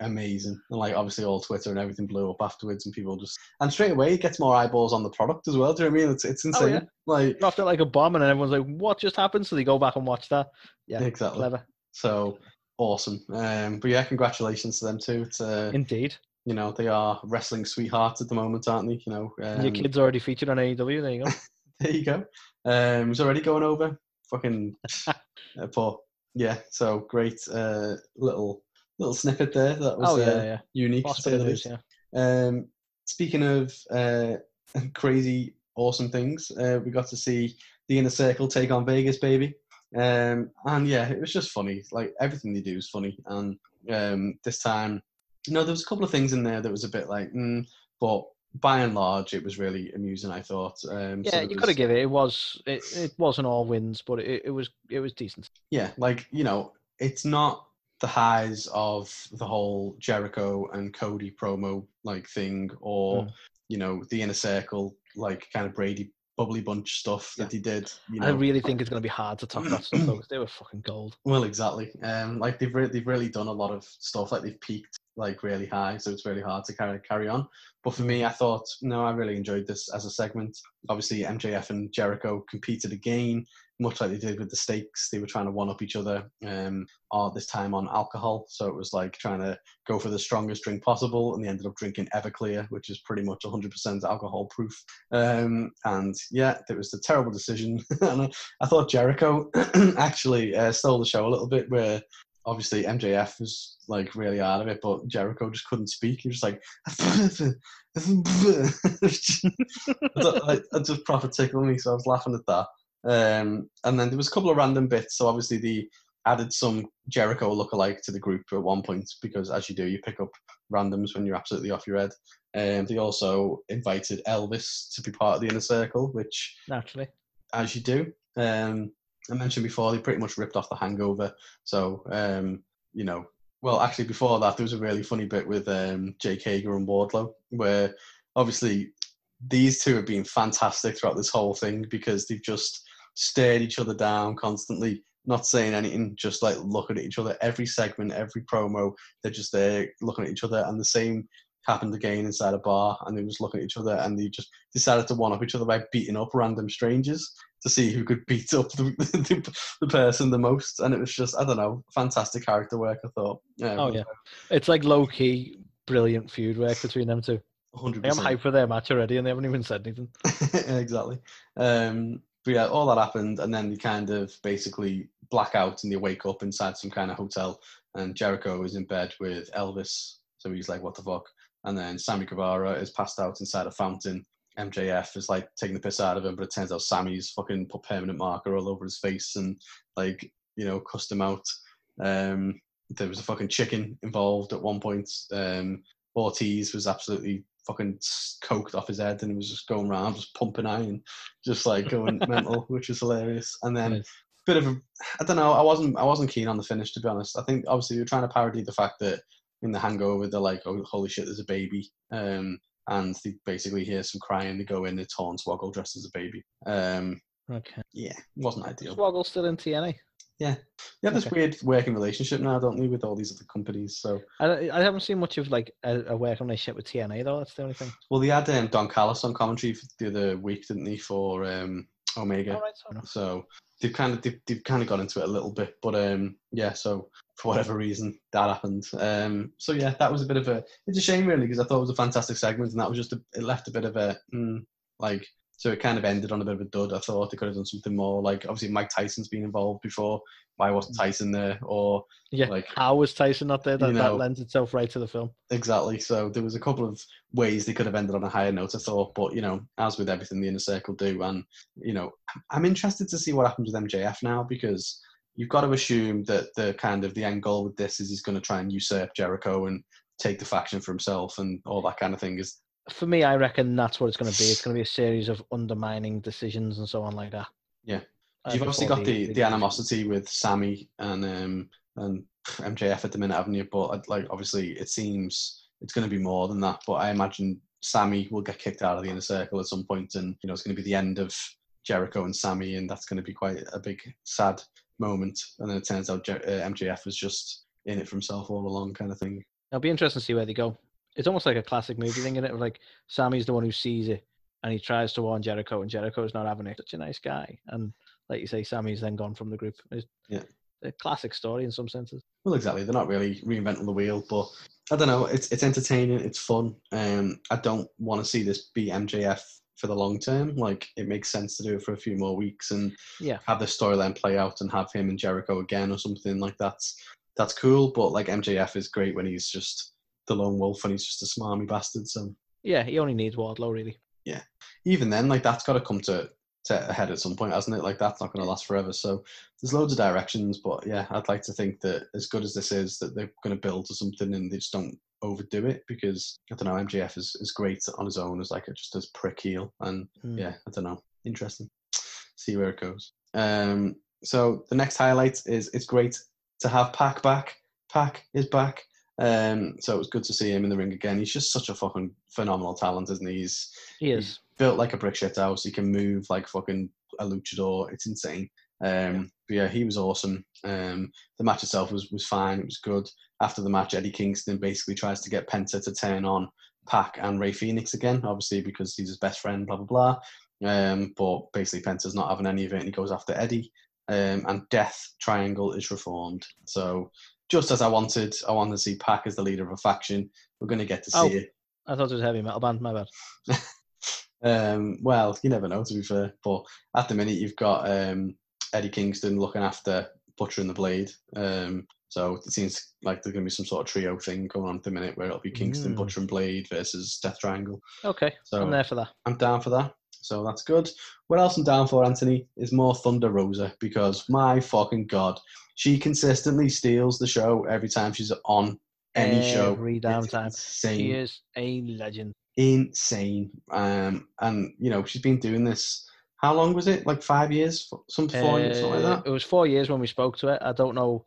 amazing. And like obviously all Twitter and everything blew up afterwards, and people just and straight away it gets more eyeballs on the product as well. Do you know what I mean? It's it's insane. Oh, yeah. Like dropped it like a bomb, and everyone's like, "What just happened?" So they go back and watch that. Yeah, exactly. clever. So awesome. Um, but yeah, congratulations to them too. It's uh, Indeed. you know they are wrestling sweethearts at the moment, aren't they? You know, um, Your kid's already featured on AEW. There you go. there you go. Um, he's already going over. Fucking uh, poor. Yeah. So great. Uh, little little snippet there. That was oh yeah, uh, yeah. unique. To say the bit news, yeah. Um, speaking of uh, crazy, awesome things, uh, we got to see the inner circle take on Vegas, baby. Um, and yeah, it was just funny. Like everything they do is funny. And um, this time, you know, there was a couple of things in there that was a bit like, mm, but by and large, it was really amusing. I thought. Um, Yeah, it you got to give it. It was. It, it wasn't all wins, but it, it was. It was decent. yeah, like you know, it's not the highs of the whole Jericho and Cody promo like thing, or Mm. you know, the inner circle like kind of Brady bubbly bunch stuff that he did. You know, I really think it's going to be hard to top that stuff though, 'cause they were fucking gold. well, exactly. Um, like they've re- they've really done a lot of stuff. Like they've peaked like really high, so it's really hard to carry carry on. But for me, I thought no, I really enjoyed this as a segment. Obviously, MJF and Jericho competed again, much like they did with the stakes. They were trying to one up each other. Um, this time on alcohol, so it was like trying to go for the strongest drink possible, and they ended up drinking Everclear, which is pretty much 100% alcohol proof. Um, and yeah, it was a terrible decision. and I, I thought Jericho actually uh, stole the show a little bit, where obviously MJF was like really out of it, but Jericho just couldn't speak. He was like, I, I just proper tickled me, so I was laughing at that. Um, and then there was a couple of random bits. So obviously they added some Jericho lookalike to the group at one point because, as you do, you pick up randoms when you're absolutely off your head. Um, they also invited Elvis to be part of the inner circle, which Naturally. as you do. Um, I mentioned before they pretty much ripped off the Hangover. So um, you know, well, actually before that there was a really funny bit with um, Jake Hager and Wardlow, where obviously these two have been fantastic throughout this whole thing because they've just stared each other down constantly, not saying anything, just like looking at each other. Every segment, every promo, they're just there looking at each other, and the same happened again inside a bar, and they were just looking at each other, and they just decided to one up each other by beating up random strangers to see who could beat up the, the, the person the most. And it was just, I don't know, fantastic character work. I thought. Yeah, Oh yeah, it's like low key brilliant feud work between them two. 100%. I'm hyped for their match already, and they haven't even said anything. exactly. Um, but yeah, all that happened, and then they kind of basically black out and they wake up inside some kind of hotel, and Jericho is in bed with Elvis, so he's like, "What the fuck?" And then Sammy Guevara is passed out inside a fountain. MJF is like taking the piss out of him, but it turns out Sammy's fucking put permanent marker all over his face and like you know cussed him out. Um, there was a fucking chicken involved at one point. Um, Ortiz was absolutely fucking coked off his head and he was just going around just pumping iron, just like going mental, which was hilarious. And then Yes. bit of a I don't know, I wasn't I wasn't keen on the finish to be honest. I think obviously you're trying to parody the fact that in the hangover they're like, Oh holy shit, there's a baby. Um and they basically hear some crying, they go in, it's Hornswoggle dressed as a baby. Um Okay. yeah, wasn't ideal. Swoggle still in TNA. Yeah, you have this Okay. weird working relationship now, don't you, with all these other companies? So I, I haven't seen much of like a, a working relationship with TNA though. That's the only thing. well they had um, Don Callis on commentary for the other week, didn't they, for um Omega. All right, fair. So they've kind of they've, they've kind of got into it a little bit, but um yeah. So for whatever reason that happened. Um so yeah, that was a bit of a it's a shame really because I thought it was a fantastic segment and that was just a, it left a bit of a mm, like so it kind of ended on a bit of a dud. I thought they could have done something more like obviously Mike Tyson's been involved before. Why wasn't mm. Tyson there? Or Yeah. like How was Tyson not there? That, you that lends itself right to the film. Exactly. So there was a couple of ways they could have ended on a higher note, I thought. But you know, as with everything the inner circle do, and you know, I'm interested to see what happens with MJF now because you've got to assume that the kind of the end goal with this is he's going to try and usurp Jericho and take the faction for himself and all that kind of thing. Is For me, I reckon that's what it's going to be. It's going to be a series of undermining decisions and so on like that. Yeah. Uh, you've obviously got the, the animosity with Sammy and um and MJF at the minute, haven't you? But like obviously, it seems it's going to be more than that. But I imagine Sammy will get kicked out of the inner circle at some point, and you know it's going to be the end of Jericho and Sammy, and that's going to be quite a big sad moment. And then it turns out uh, MJF was just in it for himself all along, kind of thing. It'll be interesting to see where they go. It's almost like a classic movie thing, in it? Like Sammy's the one who sees it, and he tries to warn Jericho, and Jericho's not having it. Such a nice guy, and like you say, Sammy's then gone from the group. It's, Yeah. a classic story in some senses. Well, exactly. They're not really reinventing the wheel, but I don't know. It's it's entertaining. It's fun. Um, I don't want to see this be MJF for the long term. Like it makes sense to do it for a few more weeks and Yeah. have the storyline play out and have him and Jericho again or something like that's that's cool. But like MJF is great when he's just the lone wolf and he's just a smarmy bastard. So Yeah, he only needs Wardlow really. Yeah, even then, like that's got to come to to a head at some point, hasn't it? Like that's not going to last forever. So there's loads of directions, but yeah, I'd like to think that as good as this is, that they're going to build to something and they just don't overdo it because I don't know. MJF is, is great on his own as like a, just as prick heel, and Hmm. yeah, I don't know. Interesting. See where it goes. Um, so the next highlight is it's great to have Pac back. Pac is back. Um, so it was good to see him in the ring again. He's just such a fucking phenomenal talent, isn't he? He's He is. built like a brick shit house. He can move like fucking a luchador. It's insane. Um, But yeah, he was awesome. Um, the match itself was was fine. It was good. After the match, Eddie Kingston basically tries to get Penta to turn on Pac and Rey Fenix again, obviously because he's his best friend. Blah blah blah. Um, but basically, Penta's not having any of it, and he goes after Eddie. Um, and Death Triangle is reformed. So just as I wanted, I wanted to see Pac as the leader of a faction. We're going to get to see Oh. it. I thought it was a heavy metal band. My bad. Um, well, you never know, to be fair. But at the minute, you've got um, Eddie Kingston looking after Butcher and the Blade. Um, so it seems like there's going to be some sort of trio thing going on at the minute where it'll be Kingston, Mm. Butcher, and Blade versus Death Triangle. Okay, So I'm there for that. I'm down for that. So that's good. What else I'm down for, Anthony, is more Thunder Rosa because my fucking god, she consistently steals the show every time she's on any show. Every damn It's time. insane She is a legend. insane. Um, and you know she's been doing this. How long was it? Like five years, some four years, something Uh, like It was four years when we spoke to it. I don't know.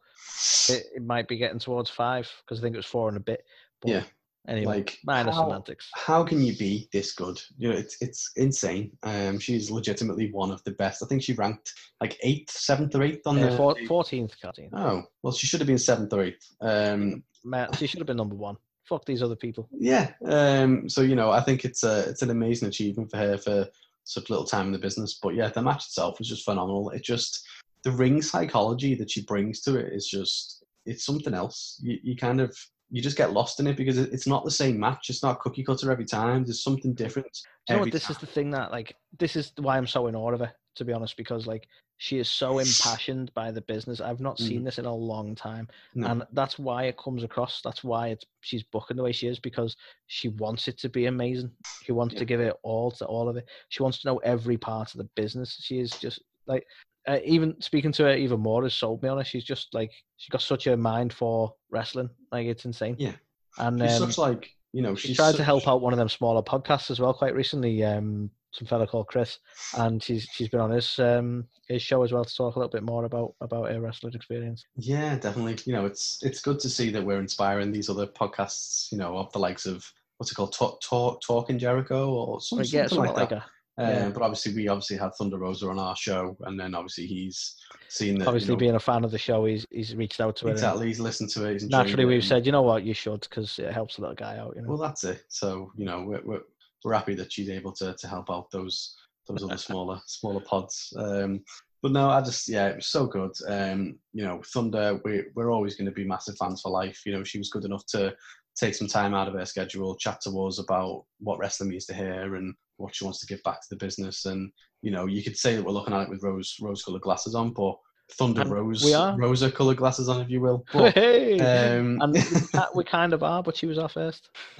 It, it might be getting towards five because I think it was four and a bit. But Yeah. Anyway, Like minor how, semantics. how can you be this good? You know, it's it's insane. Um, she's legitimately one of the best. I think she ranked like eighth, seventh, or eighth on Uh, the. 14th, Cartine. Oh well, she should have been seventh or eighth. Um, Man, she should have been number one. Fuck these other people. yeah. Um, so you know, I think it's a it's an amazing achievement for her for such little time in the business. But yeah, the match itself was just phenomenal. It just the ring psychology that she brings to it is just it's something else. You you kind of you just get lost in it because it's not the same match. It's not cookie cutter every time. There's something different. Do you know what? This time. is the thing that like this is why I'm so in awe of her. To be honest, because like she is so impassioned by the business. I've not seen mm. this in a long time, No. and that's why it comes across. That's why it's she's booking the way she is because she wants it to be amazing. She wants Yeah. to give it all to all of it. She wants to know every part of the business. She is just like uh, even speaking to her even more has sold me on her. She's just like she got such a mind for wrestling. Like it's insane. Yeah. and she's um, such like you know she she's tried to help out one of them smaller podcasts as well quite recently. Um, some fella called Chris, and she's she's been on his um his show as well to talk a little bit more about about her wrestling experience. Yeah, definitely. You know, it's it's good to see that we're inspiring these other podcasts. You know, of the likes of what's it called, Talk Talk Talking Jericho or some, But yeah, something something like like that. that. Um, yeah. But obviously, we obviously had Thunder Rosa on our show, and then obviously he's seen that. Obviously, you know, being a fan of the show, he's he's reached out to her. and exactly, he's listened to it. He's Naturally, we've and- said, you know what, you should because it helps the little guy out. You know. Well, that's it. So you know, we're we're, we're happy that she's able to to help out those those other smaller smaller pods. Um, but no, I just yeah, it was so good. Um, you know, Thunder, we we're always going to be massive fans for life. You know, she was good enough to take some time out of her schedule, chat to us about what wrestling means to her and what she wants to give back to the business. And you know, you could say that we're looking at it with rose rose colored glasses on, but Thunder And Rose we are. Rosa colored glasses on, if you will. But, hey, um, and we we kind of are, but she was our first.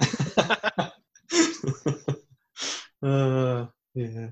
uh, yeah.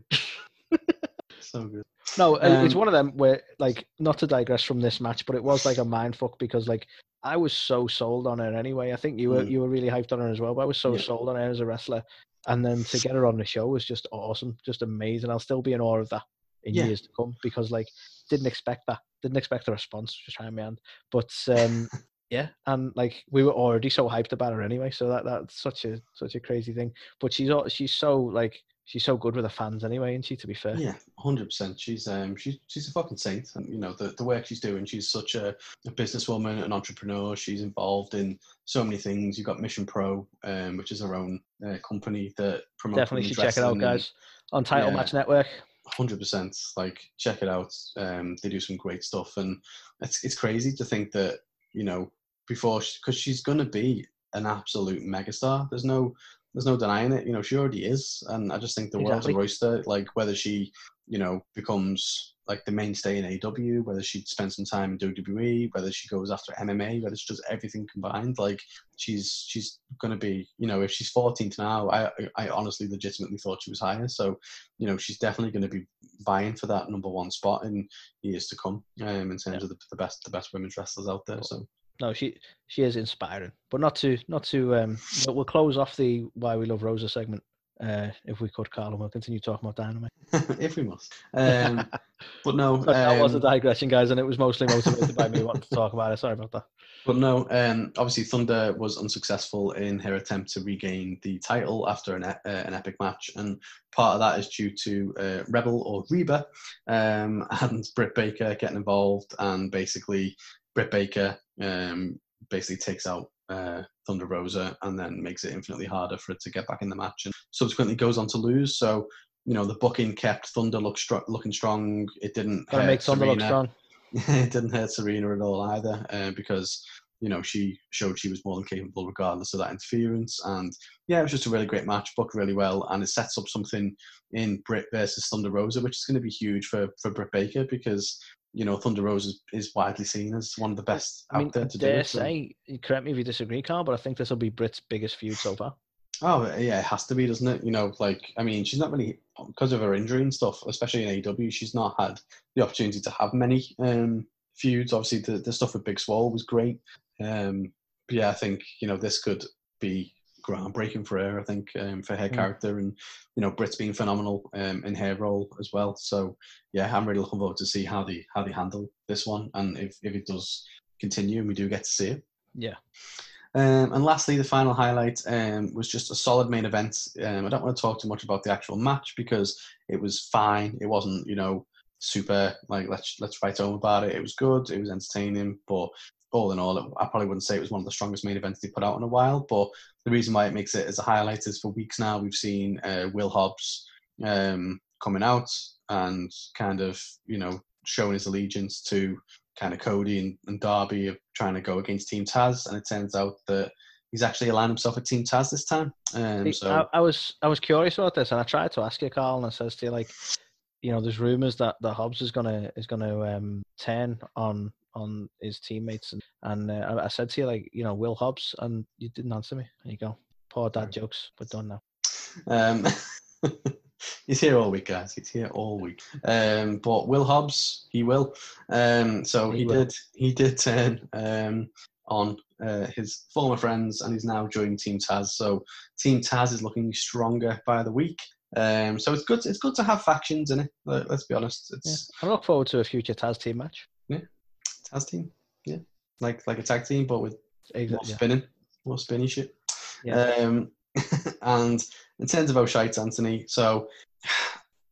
so good. No, uh, it's Um, one of them where, like, not to digress from this match, but it was like a mind fuck because, like, I was so sold on her anyway. I think you were Mm. you were really hyped on her as well, but I was so Yeah. sold on her as a wrestler, and then to get her on the show was just awesome, just amazing. I'll still be in awe of that in Yeah. years to come because, like, didn't expect that, didn't expect the response. Just trying my hand, but um, yeah, and like we were already so hyped about her anyway, so that that's such a such a crazy thing. But she's she's so like she's so good with the fans anyway, isn't she? To be fair. Yeah, hundred percent. She's um she's she's a fucking saint, and you know the, the work she's doing. She's such a, a businesswoman, an entrepreneur. She's involved in so many things. You've got Mission Pro, um, which is her own uh, company that promotes. Definitely should check it out, guys. On Title yeah. Match Network. hundred percent. Like check it out. Um, they do some great stuff, and it's it's crazy to think that you know before because she's gonna be an absolute megastar. There's no there's no denying it. You know she already is, and I just think the world's Exactly. a oyster. Like whether she you know becomes like the mainstay in AW, whether she spends some time in WWE, whether she goes after MMA, whether she does everything combined. Like she's she's gonna be you know if she's 14th now, I I honestly legitimately thought she was higher. So you know she's definitely going to be vying for that number one spot in years to come. Um, in terms of the, the best the best women's wrestlers out there. So No, she she is inspiring, but not to not to. Um, we'll- we'll close off the why we love Rosa segment. Uh, if we could, Carl, and we'll continue talking about Dynamite. if we must. Um, but no, But that was a um, digression, guys, and it was mostly motivated by me wanting to talk about it. Sorry about that. But no, um, obviously Thunder was unsuccessful in her attempt to regain the title after an, e- uh, an epic match, and part of that is due to uh, Rebel or Reba um, and Britt Baker getting involved, and basically Britt Baker um, basically takes out uh, Thunder Rosa and then makes it infinitely harder for it to get back in the match, and subsequently goes on to lose. So. You know the booking kept Thunder look stro- looking strong. It didn't Gotta hurt make Thunder look strong. it didn't hurt Serena at all either, uh, because you know she showed she was more than capable regardless of that interference. And yeah, it was just a really great match, booked really well, and it sets up something in Britt versus Thunder Rosa, which is going to be huge for for Britt Baker because you know Thunder Rose is, is widely seen as one of the best I mean, out there to do dare so- say, correct me if you disagree, Carl, but I think this will be Britt's biggest feud so far. Oh yeah, it has to be, doesn't it? You know, like I mean, she's not really because of her injury and stuff, especially in AW. She's not had the opportunity to have many um, feuds. Obviously, the, the stuff with Big Swole was great. Um, but yeah, I think you know this could be groundbreaking for her. I think um, for her Mm. character and you know Britt's been phenomenal um, in her role as well. So yeah, I'm really looking forward to see how they how they handle this one and if if it does continue and we do get to see it. Yeah. Um, and lastly, the final highlight um, was just a solid main event. Um, I don't want to talk too much about the actual match because it was fine. It wasn't, you know, super like let's let's write home about it. It was good. It was entertaining, but all in all, I probably wouldn't say it was one of the strongest main events they put out in a while. But the reason why it makes it as a highlight is for weeks now we've seen uh, Will Hobbs um, coming out and kind of you know showing his allegiance to kind of Cody and, and Darby of trying to go against Team Taz, and it turns out that he's actually aligned himself with Team Taz this time. Um, so I, I was I was curious about this, and I tried to ask you, Carl, and I says to you like, you know, there's rumors that that Hobbs is gonna is gonna um, turn on on his teammates, and and uh, I, I said to you like, you know, Will Hobbs, and you didn't answer me. There you go. Poor dad jokes, but done now. Um, he's here all week, guys. He's here all week. Um, but Will Hobbs, he will. Um, so He he, will. did. He did turn um, on uh, his former friends, and he's now joining Team Taz. So Team Taz is looking stronger by the week. Um, so it's good. It's good to have factions in it. Let- Let's be honest. Yeah. I look forward to a future Taz team match. Taz team. Yeah, like like a tag team, but with more yeah. spinning, more spinny shit. Yeah. Um, and in terms of O'Shites, Anthony, so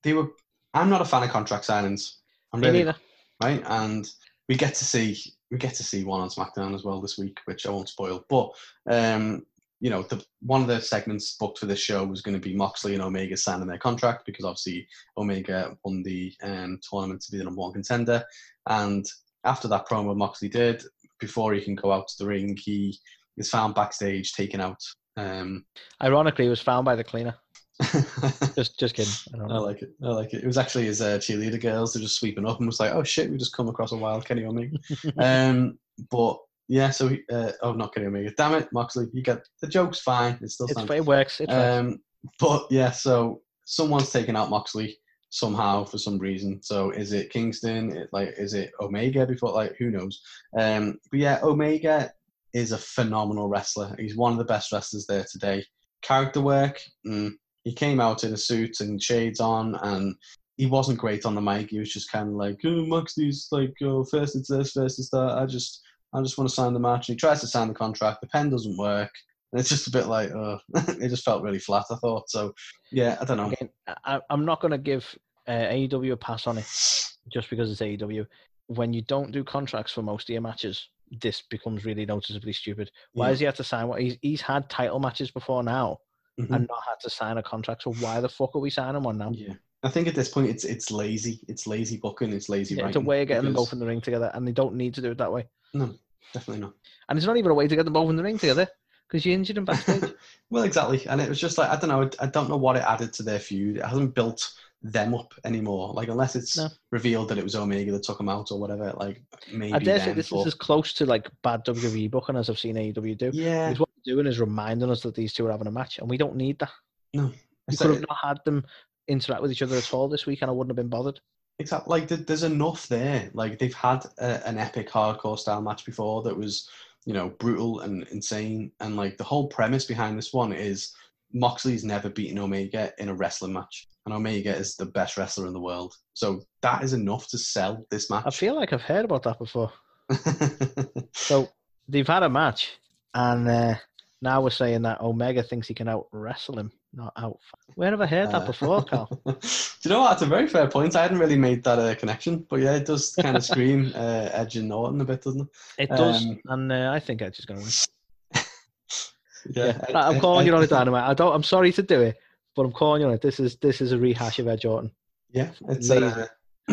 they were. I'm not a fan of contract signings. I'm Me really neither. right, and we get to see we get to see one on SmackDown as well this week, which I won't spoil. But um, you know, the one of the segments booked for this show was going to be Moxley and Omega signing their contract because obviously Omega won the um, tournament to be the number one contender, and after that promo Moxley did, before he can go out to the ring, he is found backstage taken out. Um, Ironically, he was found by the cleaner. Just just kidding. I don't I like it. I like it. It was actually his uh, cheerleader girls. They're just sweeping up and was like, "Oh shit, we just come across a wild Kenny Omega." um, but yeah, so he, uh, oh, not Kenny Omega. Damn it, Moxley, you get the joke's fine. It still It's, it works. It works. Um, but yeah, so someone's taken out Moxley somehow for some reason. So is it Kingston? Like, is it Omega? Before, like, who knows? Um, but yeah, Omega is a phenomenal wrestler. He's one of the best wrestlers there today. Character work. Mm, he came out in a suit and shades on, and he wasn't great on the mic. He was just kind of like, oh, Moxley's like, oh, first it's this, first it's that. I just, I just want to sign the match. And he tries to sign the contract. The pen doesn't work. It's just a bit like, uh, it just felt really flat. I thought so. Yeah, I don't know. Again, I, I'm not going to give uh, AEW a pass on it just because it's AEW. When you don't do contracts for most of your matches, this becomes really noticeably stupid. Why Yeah. has he had to sign what he's, he's had title matches before now Mhm. and not had to sign a contract? So why the fuck are we signing one now? Yeah, I think at this point it's it's lazy. It's lazy booking. It's lazy Yeah, it's a way of getting them both in the ring together, and they don't need to do it that way. No, definitely not. And it's not even a way to get them both in the ring together because you injured them backstage. Well, exactly. And it was just like I don't know. I don't know what it added to their feud. It hasn't built them up anymore. Like unless it's No. revealed that it was Omega that took them out or whatever. Like maybe. I dare say this but- is as close to like bad WWE booking as I've seen AEW do. yeah. Because what they're doing is reminding us that these two are having a match, and we don't need that. No. You could have not had them interact with each other at all this week, and I wouldn't have been bothered. Exactly. Like there's enough there. Like they've had a, an epic hardcore style match before that was, you know, brutal and insane. And like the whole premise behind this one is Moxley's never beaten Omega in a wrestling match, and Omega is the best wrestler in the world. So that is enough to sell this match. I feel like I've heard about that before. So they've had a match, and uh, now we're saying that Omega thinks he can out wrestle him, not out. Where have I heard that Uh, before, Carl? Do you know what? That's a very fair point. I hadn't really made that uh, connection, but yeah, it does kind of scream uh, Edge and Orton a bit, doesn't it? It does, Um, and uh, I think Edge is going to win. Yeah, Yeah, I'm Ed- calling you on it, Dynamite. I don't. I'm sorry to do it, but I'm calling you on it. This is this is a rehash of Edge Orton. Yeah, it's uh,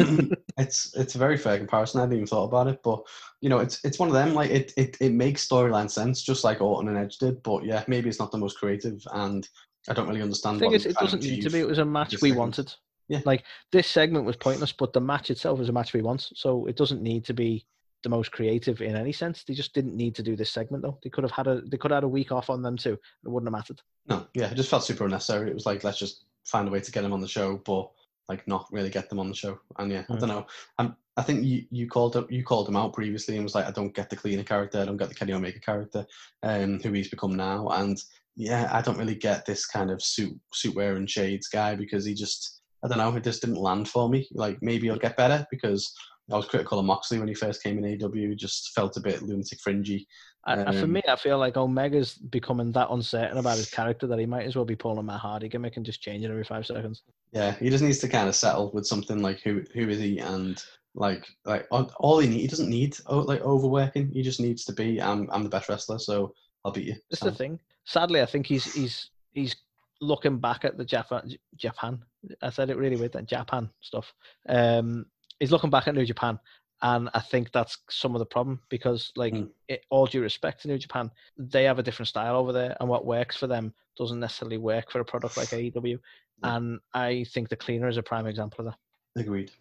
it's it's a very fair comparison. I hadn't even thought about it, but you know, it's it's one of them. Like it it, it makes storyline sense, just like Orton and Edge did. But yeah, maybe it's not the most creative, and I don't really The understand. thing what is, it doesn't need to be. It was a match we segment. wanted. Yeah. Like this segment was pointless, but the match itself was a match we want. So it doesn't need to be the most creative in any sense. They just didn't need to do this segment though. They could have had a they could have had a week off on them too. It wouldn't have mattered. No, yeah, it just felt super unnecessary. It was like let's just find a way to get them on the show, but like not really get them on the show. And yeah, I Mm. don't know. Um, I think you you called it, you called him out previously and was like, I don't get the cleaner character, I don't get the Kenny Omega character, um, who he's become now. And yeah, I don't really get this kind of suit suit wearing shades guy because he just I don't know, it just didn't land for me. Like maybe he'll get better because I was critical of Moxley when he first came in AW. He just felt a bit lunatic fringy. I- for Um, me, I feel like Omega's becoming that uncertain about his character that he might as well be pulling Matt Hardy gimmick and just changing every five seconds. Yeah, he just needs to kind of settle with something like who who is he and like like all all he need he doesn't need oh, like overworking. He just needs to be I'm I'm the best wrestler, so I'll beat you. That's the thing. Sadly, I think he's he's he's looking back at the Japan Japan. I said it really weird that Japan stuff. Um, he's looking back at New Japan, and I think that's some of the problem because, like, Mm. it, all due respect to New Japan, they have a different style over there, and what works for them doesn't necessarily work for a product like AEW. Yeah. And I think the cleaner is a prime example of that. Agreed.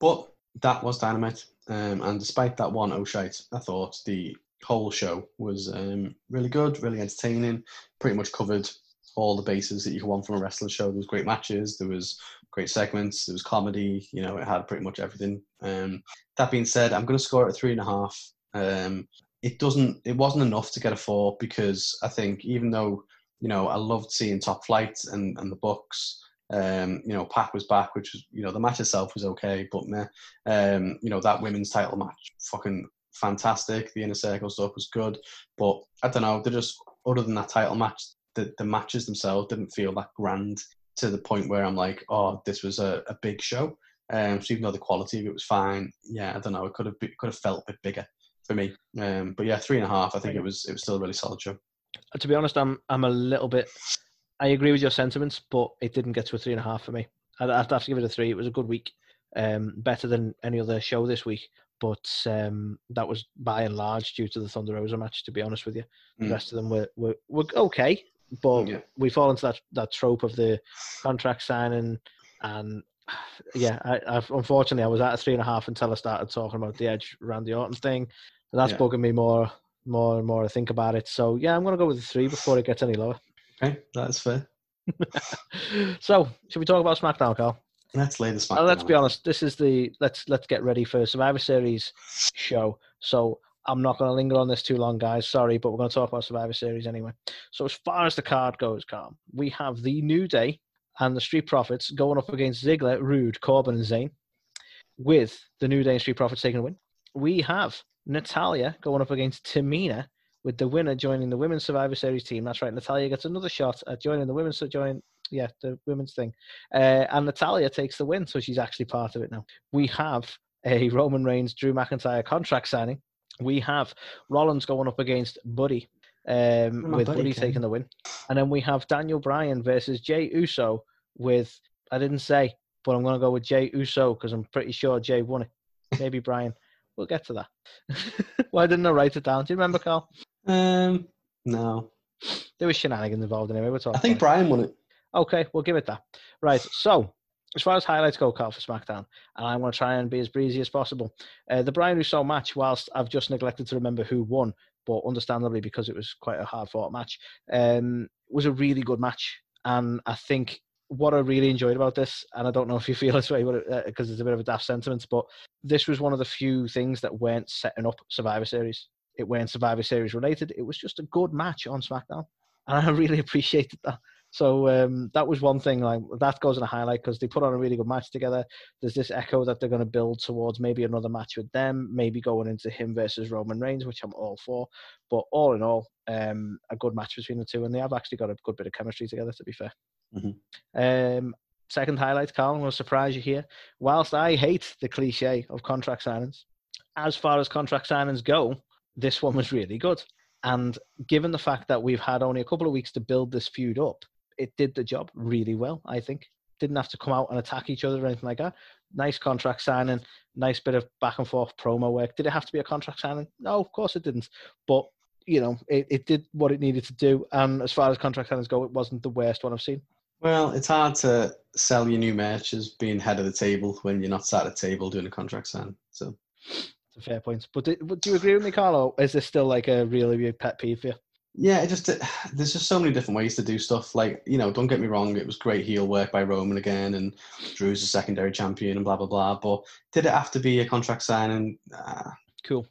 But that was dynamite. Um, and despite that one O'Shite, I thought the whole show was um, really good, really entertaining. Pretty much covered all the bases that you can want from a wrestling show. There was great matches, there was great segments, there was comedy. You know, it had pretty much everything. Um, that being said, I'm going to score it at three and a half. Um, it doesn't. It wasn't enough to get a four because I think even though you know I loved seeing Top Flight and and the Bucks. Um, you know, Pac was back, which was, you know, the match itself was okay, but meh. Um, you know, that women's title match, fucking fantastic. The inner circle stuff was good, but I don't know. They're just other than that title match, the the matches themselves didn't feel that grand to the point where I'm like, oh, this was a, a big show. Um, so even though the quality of it was fine, yeah, I don't know. It could have could have felt a bit bigger for me. Um, but yeah, three and a half. I think it was it was still a really solid show. Uh, To be honest, I'm I'm a little bit. I agree with your sentiments, but it didn't get to a three and a half for me. I'd, I'd have to give it a three. It was a good week, um, better than any other show this week. But um, that was by and large due to the Thunder Rosa match. To be honest with you, the Mm. rest of them were, were were okay, but Yeah. we fall into that that trope of the contract signing, and yeah, I, I've, unfortunately I was at a three and a half until I started talking about the Edge Randy Orton thing. And that's Yeah. bugging me more, more and more. I think about it. So yeah, I'm gonna go with a three before it gets any lower. Okay, that's fair. so should we talk about SmackDown, Carl? Let's lay this. Uh, let's be honest. This is the let's let's get ready for Survivor Series show. So I'm not going to linger on this too long, guys. Sorry, but we're going to talk about Survivor Series anyway. So as far as the card goes, Carl, we have the New Day and the Street Profits going up against Ziggler, Rude, Corbin, and Zayn, with the New Day and Street Profits taking a win. We have Natalya going up against Tamina, with the winner joining the Women's Survivor Series team. That's right. Natalya gets another shot at joining the women's join. Yeah, the women's thing. Uh, and Natalya takes the win, so she's actually part of it now. We have a Roman Reigns, Drew McIntyre contract signing. We have Rollins going up against Buddy, um, Oh, with buddy Buddy taking the win. And then we have Daniel Bryan versus Jey Uso with I didn't say, but I'm going to go with Jey Uso because I'm pretty sure Jay won it. Maybe Bryan. We'll get to that. Why didn't I write it down? Do you remember, Carl? Um, no, There was shenanigans involved in it. We're talking I think Bryan won it. Okay, we'll give it that. Right. So, as far as highlights go, Carl, for SmackDown, and I'm going to try and be as breezy as possible. Uh, the Bryan Russo match, whilst I've just neglected to remember who won, but understandably because it was quite a hard fought match, um, was a really good match. And I think what I really enjoyed about this, and I don't know if you feel this way because it's a bit of a daft sentiment, but this was one of the few things that weren't setting up Survivor Series. It weren't Survivor Series related. It was just a good match on SmackDown. And I really appreciated that. So um, that was one thing. Like that goes in a highlight because they put on a really good match together. There's this echo that they're going to build towards maybe another match with them, maybe going into him versus Roman Reigns, which I'm all for. But all in all, um, a good match between the two, and they have actually got a good bit of chemistry together. To be fair. Mhm. Um, second highlight, Carl. I'm going to surprise you here. Whilst I hate the cliche of contract signings, as far as contract signings go, this one was really good. And given the fact that we've had only a couple of weeks to build this feud up, it did the job really well, I think. Didn't have to come out and attack each other or anything like that. Nice contract signing, nice bit of back and forth promo work. Did it have to be a contract signing? No, of course it didn't. But, you know, it, it did what it needed to do. And as far as contract signings go, it wasn't the worst one I've seen. Well, it's hard to sell your new merch as being head of the table when you're not sat at the table doing a contract sign. So It's a fair point. But do, do you agree with me, Carlo? Is this still like a really big pet peeve for you? yeah, it just there's just so many different ways to do stuff. Like you know, don't get me wrong, it was great heel work by Roman again, and Drew's a secondary champion and blah blah blah. But did it have to be a contract signing? Nah. Cool.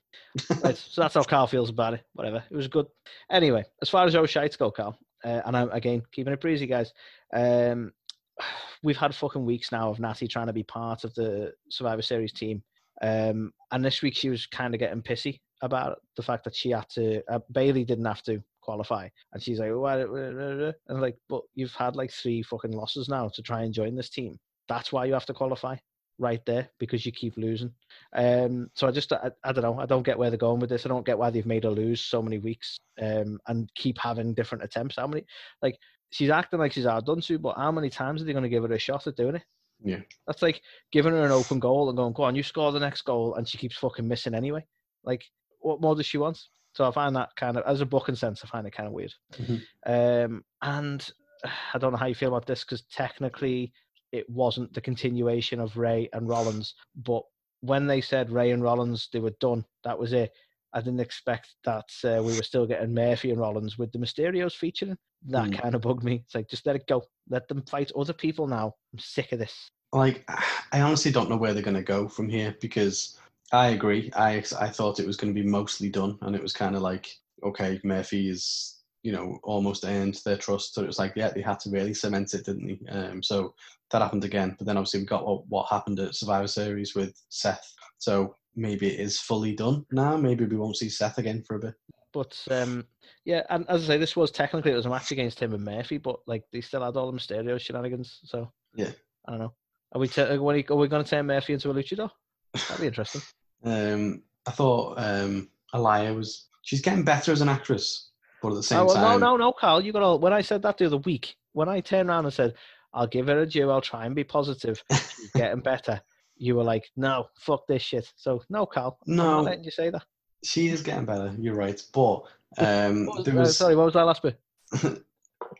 right, so that's how Carl feels about it. Whatever. It was good. Anyway, as far as our shites go, Carl, uh, and I'm again keeping it breezy, guys. Um, we've had fucking weeks now of Natty trying to be part of the Survivor Series team. Um, and this week she was kind of getting pissy about the fact that she had to. Uh, Bayley didn't have to qualify, and she's like, "What?" And like, but you've had like three fucking losses now to try and join this team. That's why you have to qualify right there because you keep losing. Um, so I just, I, I don't know. I don't get where they're going with this. I don't get why they've made her lose so many weeks um, and keep having different attempts. How many, like, she's acting like she's outdone to, but how many times are they going to give her a shot at doing it? Yeah. That's like giving her an open goal and going, go on, you score the next goal, and she keeps fucking missing anyway. Like, what more does she want? So I find that kind of, as a booking sense, I find it kind of weird. Mhm. Um, and I don't know how you feel about this because technically it wasn't the continuation of Rey and Rollins, but when they said Rey and Rollins, they were done. That was it. I didn't expect that uh, we were still getting Murphy and Rollins with the Mysterios featuring. That Mm. kind of bugged me. It's like just let it go. Let them fight other people now. I'm sick of this. like I honestly don't know where they're going to go from here because I agree. I I thought it was going to be mostly done, and it was kind of like okay, Murphy is you know almost earned their trust. So it was like yeah, they had to really cement it, didn't they? Um, so that happened again. But then obviously we got what, what happened at Survivor Series with Seth. So maybe it is fully done now. Maybe we won't see Seth again for a bit. But um, yeah, and as I say, this was technically it was a match against him and Murphy, but like they still had all the Mysterio shenanigans. So Yeah. I don't know. Are we t- are we, are we going to turn Murphy into a luchador? That'd be interesting. Um, I thought um, Aalyah was she's getting better as an actress, but at the same Oh, well, time, no, no, no, Carl. You got all. When I said that the other week, when I turned around and said, "I'll give her a due. I'll try and be positive. She's getting better." You were like, "No, fuck this shit." So no, Carl. I'm No. not letting you say that. she is getting better. You're right, but um, was- there uh, sorry, what was that last bit?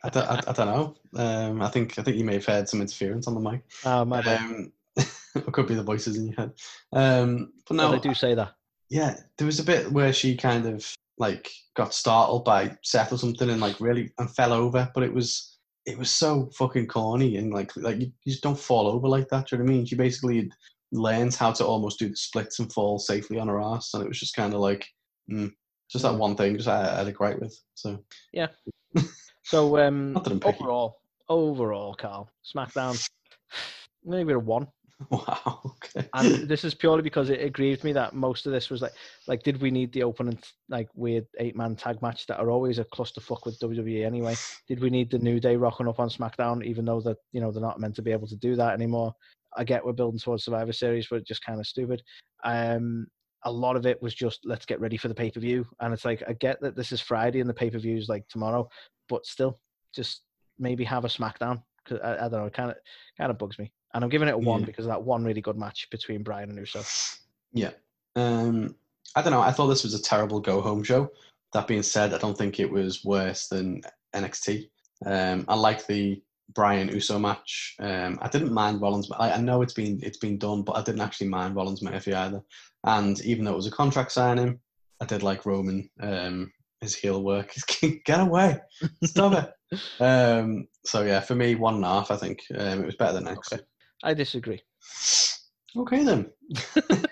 I, don't, I, I don't know. Um, I think I think you may have heard some interference on the mic. Oh, my bad. Um, it could be the voices in your head. Um, but No, no, they do say that. yeah, there was a bit where she kind of like got startled by Seth or something and like really and fell over, but it was it was so fucking corny and like like you, you just don't fall over like that. Do you know what I mean? She basically learns how to almost do the splits and fall safely on her ass, and it was just kind of like mm, just that one thing. Just I, I had a gripe with. So yeah. So um, Not that I'm picky. overall, overall, Carl, SmackDown, maybe a one. wow, okay. And this is purely because it, it grieved me that most of this was like, like, did we need the opening like weird eight man tag match that are always a clusterfuck with WWE anyway? Did we need the New Day rocking up on SmackDown, even though that you know they're not meant to be able to do that anymore? I get we're building towards Survivor Series, but just kind of stupid. Um, a lot of it was just let's get ready for the pay per view, and it's like I get that this is Friday and the pay per view is like tomorrow, but still, just maybe have a SmackDown 'Cause I, I don't know, it kind of kind of bugs me. And I'm giving it a one Yeah. because of that one really good match between Bryan and Uso. Yeah. Um, I don't know. I thought this was a terrible go home show. That being said, I don't think it was worse than NXT. Um, I like the Bryan Uso match. Um, I didn't mind Rollins. I, I know it's been it's been done, but I didn't actually mind Rollins Murphy either. And even though it was a contract signing, I did like Roman. Um, his heel work. Get away! Stop it! Um, so yeah, for me, one and a half. I think um, it was better than NXT. Okay. I disagree. Okay then.